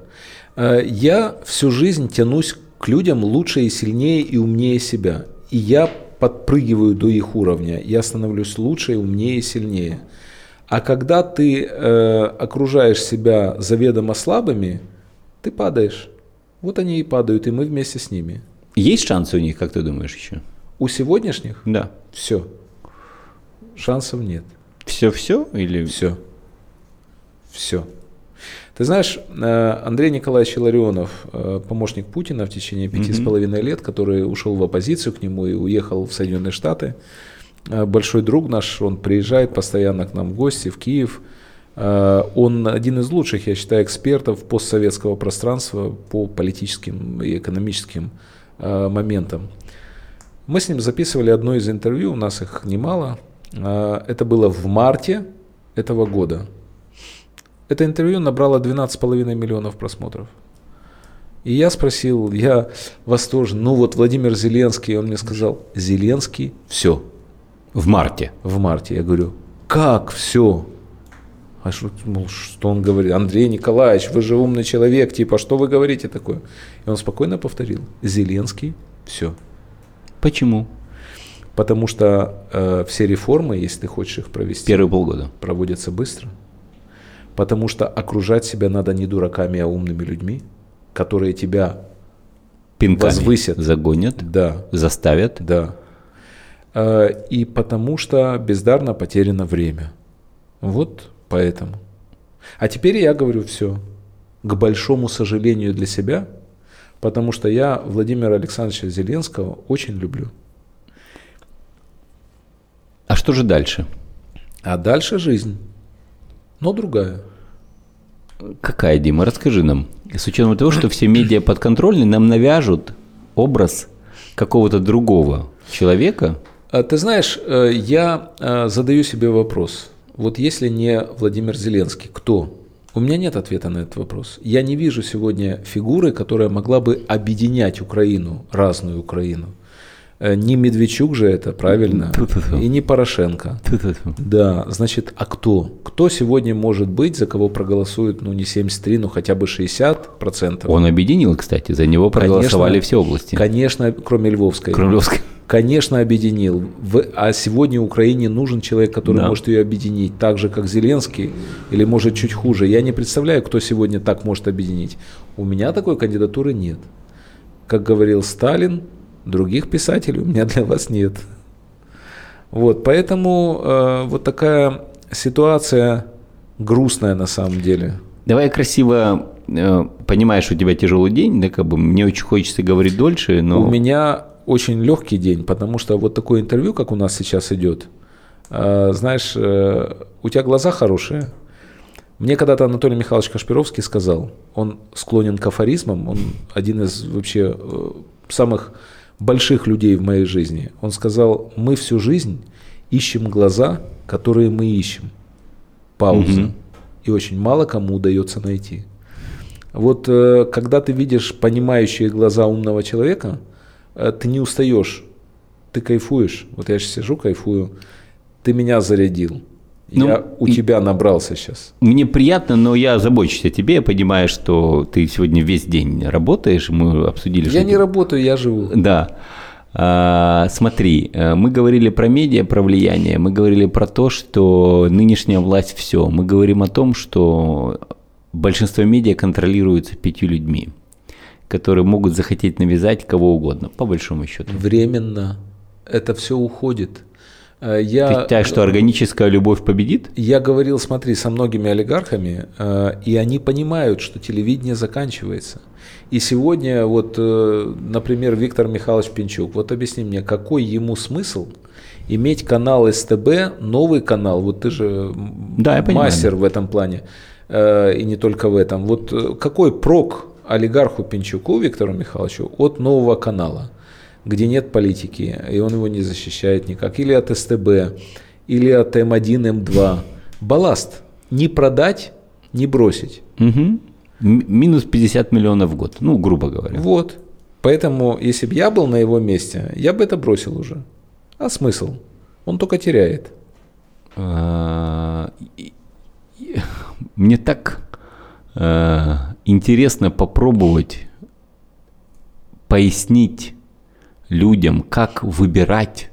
Speaker 2: Э, Я всю жизнь тянусь к людям лучше и сильнее и умнее себя. И я подпрыгиваю до их уровня. Я становлюсь лучше, умнее и сильнее. А когда ты э, окружаешь себя заведомо слабыми, ты падаешь. Вот они и падают, и мы вместе с ними.
Speaker 1: Есть шансы у них, как ты думаешь, еще?
Speaker 2: У сегодняшних
Speaker 1: Да.
Speaker 2: все. Шансов нет.
Speaker 1: Все-все или
Speaker 2: Все. Все. Ты знаешь, э, Андрей Николаевич Илларионов, э, помощник Путина в течение пяти с половиной лет, который ушел в оппозицию к нему и уехал в Соединенные Штаты, э, большой друг наш, он приезжает постоянно к нам в гости в Киев. Он один из лучших, я считаю, экспертов постсоветского пространства по политическим и экономическим моментам. Мы с ним записывали одно из интервью, у нас их немало. Это было в марте этого года. Это интервью набрало 12,5 миллионов просмотров. И я спросил, я восторжен, ну вот Владимир Зеленский, он мне сказал, Зеленский, все,
Speaker 1: в марте?
Speaker 2: в марте. Я говорю, как все? А что, мол, что он говорит? Андрей Николаевич, вы же умный человек, типа, что вы говорите такое? И он спокойно повторил, Зеленский, все.
Speaker 1: Почему?
Speaker 2: Потому что э, все реформы, если ты хочешь их провести,
Speaker 1: Первые полгода.
Speaker 2: проводятся быстро. Потому что окружать себя надо не дураками, а умными людьми, которые тебя,
Speaker 1: Пинками
Speaker 2: Возвысят.
Speaker 1: загонят,
Speaker 2: да,
Speaker 1: заставят.
Speaker 2: да. Э, И потому что бездарно потеряно время. Вот поэтому. А теперь я говорю все. К большому сожалению для себя, потому что я Владимира Александровича Зеленского очень люблю.
Speaker 1: А что же дальше?
Speaker 2: А дальше жизнь, но другая.
Speaker 1: Какая, Дима, расскажи нам. С учетом того, что все медиа подконтрольны, нам навяжут образ какого-то другого человека.
Speaker 2: А Ты знаешь, э, я э, задаю себе вопрос. Вот если не Владимир Зеленский, кто? У меня нет ответа на этот вопрос. Я не вижу сегодня фигуры, которая могла бы объединять Украину, разную Украину. Э, Не Медведчук же это, правильно? И не Порошенко. Да, значит, а кто? Кто сегодня может быть, за кого проголосуют, ну не 73, но хотя бы 60 процентов?
Speaker 1: Он объединил, кстати, за него проголосовали все области.
Speaker 2: Конечно, кроме Львовской.
Speaker 1: Кремлевской.
Speaker 2: Конечно, объединил. В- а сегодня Украине нужен человек, который
Speaker 1: Да.
Speaker 2: может ее объединить, так же, как Зеленский, или может чуть хуже. Я не представляю, кто сегодня так может объединить. У меня такой кандидатуры нет. Как говорил Сталин, других писателей у меня для вас нет. Вот, поэтому э, вот такая ситуация грустная на самом деле.
Speaker 1: Давай красиво, э, понимаешь, у тебя тяжелый день, да, как бы мне очень хочется говорить дольше, но...
Speaker 2: У меня очень легкий день, потому что вот такое интервью, как у нас сейчас идет, э, знаешь, э, у тебя глаза хорошие. Мне когда-то Анатолий Михайлович Кашпировский сказал, он склонен к афоризмам, он один из вообще э, самых больших людей в моей жизни. Он сказал, мы всю жизнь ищем глаза, которые мы ищем. Пауза.
Speaker 1: Мгм.
Speaker 2: И очень мало кому удается найти. Вот э, когда ты видишь понимающие глаза умного человека, э, ты не устаешь, ты кайфуешь. Вот я сейчас сижу, кайфую. Ты меня зарядил.
Speaker 1: Ну,
Speaker 2: я у тебя набрался сейчас.
Speaker 1: Мне приятно, но я забочусь о тебе, я понимаю, что ты сегодня весь день работаешь, мы обсудили,
Speaker 2: Я не
Speaker 1: ты-
Speaker 2: работаю, я живу.
Speaker 1: Да. А, смотри, э, мы говорили про медиа, про влияние, мы говорили про то, что нынешняя власть все. Мы говорим о том, что большинство медиа контролируется пятью людьми, которые могут захотеть навязать кого угодно, по большому счету.
Speaker 2: Временно. Это все уходит. Э, Я,
Speaker 1: Ты считаешь, что органическая любовь победит?
Speaker 2: я говорил, смотри, со многими олигархами, э, и они понимают, что телевидение заканчивается. И сегодня, вот, э, например, Виктор Михайлович Пинчук, вот объясни мне, какой ему смысл иметь канал СТБ, новый канал, вот ты же
Speaker 1: Да, я понимаю,
Speaker 2: мастер в этом плане, и не только в этом. Вот какой прок олигарху Пинчуку Виктору Михайловичу от нового канала, где нет политики, и он его не защищает никак, или от СТБ, или от М1, М2. Балласт. Не продать, не бросить.
Speaker 1: М- Минус 50 миллионов в год, ну, грубо говоря.
Speaker 2: Вот. Поэтому, если бы я был на его месте, я бы это бросил уже. А смысл? Он только теряет.
Speaker 1: А, Мне так э, интересно попробовать пояснить людям, как выбирать.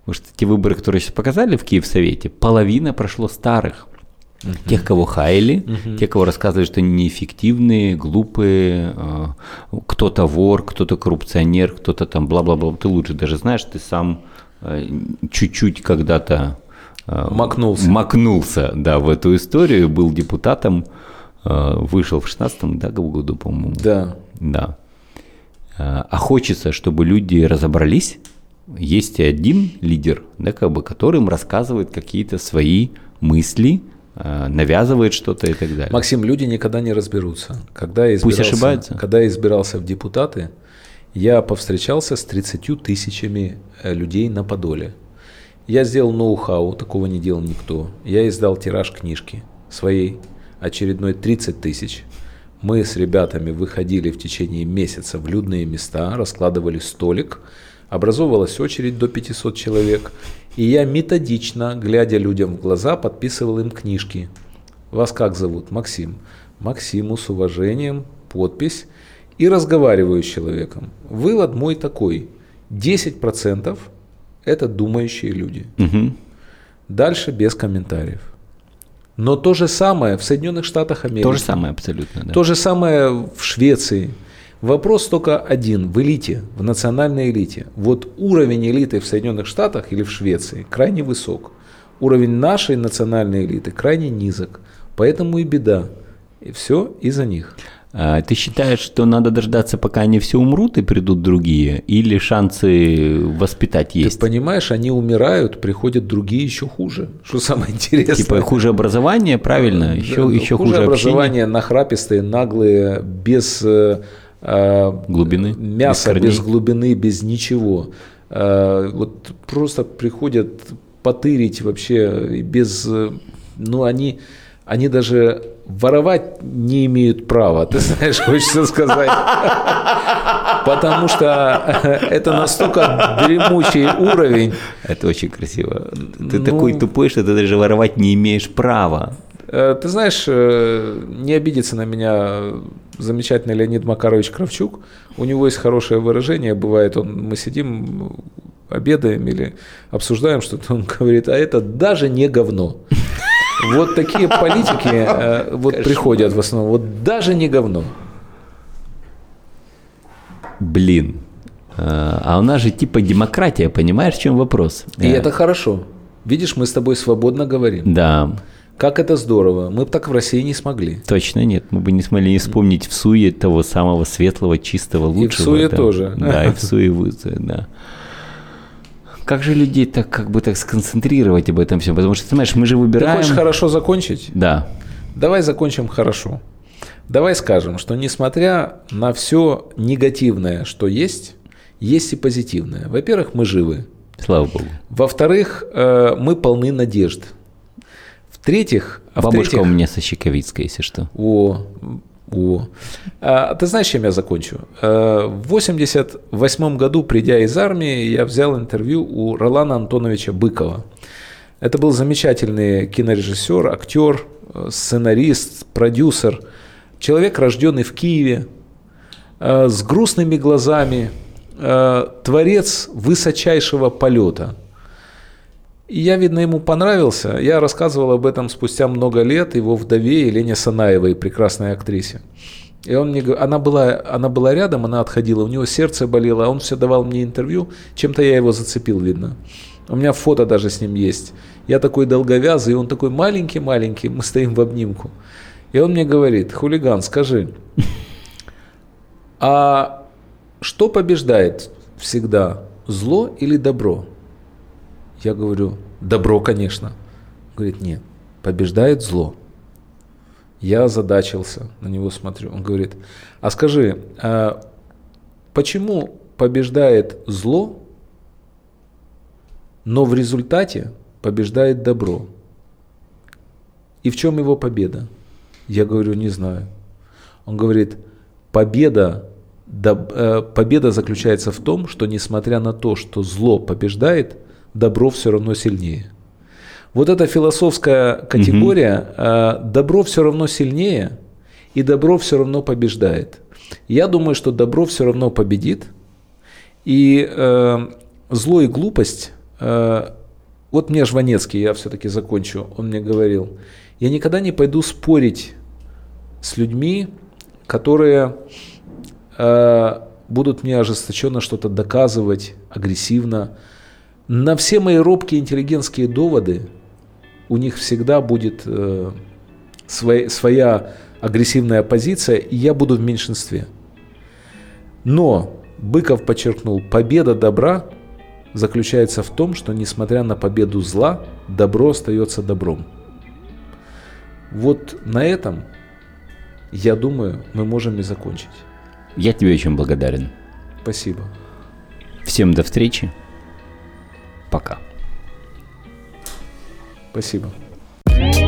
Speaker 1: Потому что те выборы, которые сейчас показали в Киевсовете, половина прошло старых. Тех, кого хаяли, те, кого рассказывали, что они неэффективные, глупые, э, кто-то вор, кто-то коррупционер, кто-то там бла-бла-бла. Ты лучше даже знаешь, ты сам э, чуть-чуть когда-то э,
Speaker 2: Макнулся.
Speaker 1: макнулся, да, в эту историю, был депутатом, вышел в 16 да, году, по-моему.
Speaker 2: Да.
Speaker 1: Да. А а хочется, чтобы люди разобрались. Есть и один лидер, да, как бы, которым рассказывает какие-то свои мысли, э, навязывает что-то и так далее.
Speaker 2: Максим, люди никогда не разберутся. Когда я
Speaker 1: Пусть ошибаются.
Speaker 2: Когда я избирался в депутаты, я повстречался с 30 тысячами э, людей на Подоле. Я сделал ноу-хау, такого не делал никто. Я издал тираж книжки своей, очередной 30 тысяч. Мы с ребятами выходили в течение месяца в людные места, раскладывали столик, образовывалась очередь до 500 человек, и я методично, глядя людям в глаза, подписывал им книжки. Вас как зовут? Максим. Максиму с уважением, подпись и разговариваю с человеком. Вывод мой такой. 10% это думающие люди.
Speaker 1: Мгм.
Speaker 2: Дальше без комментариев. Но то же самое в Соединенных Штатах Америки.
Speaker 1: То же самое абсолютно. Да.
Speaker 2: То же самое в Швеции. Вопрос только один в элите, в национальной элите. Вот уровень элиты в Соединенных Штатах или в Швеции крайне высок. Уровень нашей национальной элиты крайне низок. Поэтому и беда. И все из-за них.
Speaker 1: А Ты считаешь, что надо дождаться, пока они все умрут и придут другие, или шансы воспитать
Speaker 2: Ты
Speaker 1: есть?
Speaker 2: понимаешь, они умирают, приходят другие еще хуже. Что самое интересное.
Speaker 1: Типа хуже образование, правильно? Еще,
Speaker 2: Да,
Speaker 1: еще
Speaker 2: хуже
Speaker 1: хуже,
Speaker 2: образование, нахрапистые, наглые, без э, э,
Speaker 1: Глубины,
Speaker 2: мяса,
Speaker 1: без
Speaker 2: без, глубины, без ничего. Э, вот просто приходят потырить вообще без, э, ну они, они даже воровать не имеют права. Ты знаешь, хочется сказать. Потому что это настолько дремучий уровень.
Speaker 1: Это очень красиво. Ты
Speaker 2: Ну-
Speaker 1: такой тупой, что ты даже воровать не имеешь права.
Speaker 2: Э, Ты знаешь, э, не обидится на меня замечательный Леонид Макарович Кравчук. У него есть хорошее выражение, бывает, он, мы сидим, обедаем или обсуждаем что-то, он говорит, а это даже не говно. Вот такие политики э, вот приходят в основном, вот даже не говно.
Speaker 1: Блин. А а у нас же типа демократия, понимаешь, в чем вопрос?
Speaker 2: И
Speaker 1: Э,
Speaker 2: это хорошо. Видишь, мы с тобой свободно говорим.
Speaker 1: Да,
Speaker 2: Как это здорово. Мы бы так в России не смогли.
Speaker 1: точно нет. Мы бы не смогли не вспомнить в суе того самого светлого, чистого, лучшего.
Speaker 2: суе
Speaker 1: да.
Speaker 2: тоже.
Speaker 1: Да, и в и в Суе, да. Как же людей так, как бы так сконцентрировать об этом всем? Потому что, ты знаешь, мы же
Speaker 2: Ты
Speaker 1: выбираем...
Speaker 2: хочешь хорошо закончить?
Speaker 1: Да,
Speaker 2: Давай закончим хорошо. Давай скажем, что несмотря на все негативное, что есть, есть и позитивное. Во-первых, мы живы.
Speaker 1: слава богу.
Speaker 2: Во-вторых, э, мы полны надежд. В-третьих, а
Speaker 1: Бабушка
Speaker 2: в-третьих-
Speaker 1: у меня со Щековицкой, если что.
Speaker 2: О, о. А, ты знаешь, чем я закончу? Э, В 88 году, придя из армии, я взял интервью у Ролана Антоновича Быкова. Это был замечательный кинорежиссер, актер, э, сценарист, продюсер. Человек, рожденный в Киеве, э, с грустными глазами, творец высочайшего полета. И я, видно, ему понравился. Я рассказывал об этом спустя много лет его вдове Елене Санаевой, прекрасной актрисе. И он мне, она, была, она была рядом, она отходила, у него сердце болело, а он все давал мне интервью, чем-то я его зацепил, видно. У меня фото даже с ним есть. Я такой долговязый, он такой маленький-маленький, мы стоим в обнимку. И он мне говорит, хулиган, скажи, а что побеждает всегда, зло или добро? Я говорю, добро, конечно. Говорит, нет, побеждает зло. Я озадачился, на него смотрю. Он говорит, а скажи, а почему побеждает зло, но в результате побеждает добро? И в чем его победа? Я говорю, не знаю. Он говорит, победа, э, победа заключается в том, что несмотря на то, что зло побеждает, добро все равно сильнее. Вот эта философская категория, угу. добро все равно сильнее, и добро все равно побеждает. Я думаю, что добро все равно победит, и э, зло и глупость, э, вот мне Жванецкий, я все-таки закончу, он мне говорил, я никогда не пойду спорить с людьми, которые э, будут мне ожесточенно что-то доказывать, агрессивно. На все мои робкие интеллигентские доводы у них всегда будет э, свой, своя агрессивная позиция, и я буду в меньшинстве. Но Быков подчеркнул, победа добра заключается в том, что несмотря на победу зла, добро остается добром. Вот на этом, я думаю, мы можем и закончить.
Speaker 1: Я тебе очень благодарен.
Speaker 2: Спасибо.
Speaker 1: Всем до встречи. Пока.
Speaker 2: Спасибо. thank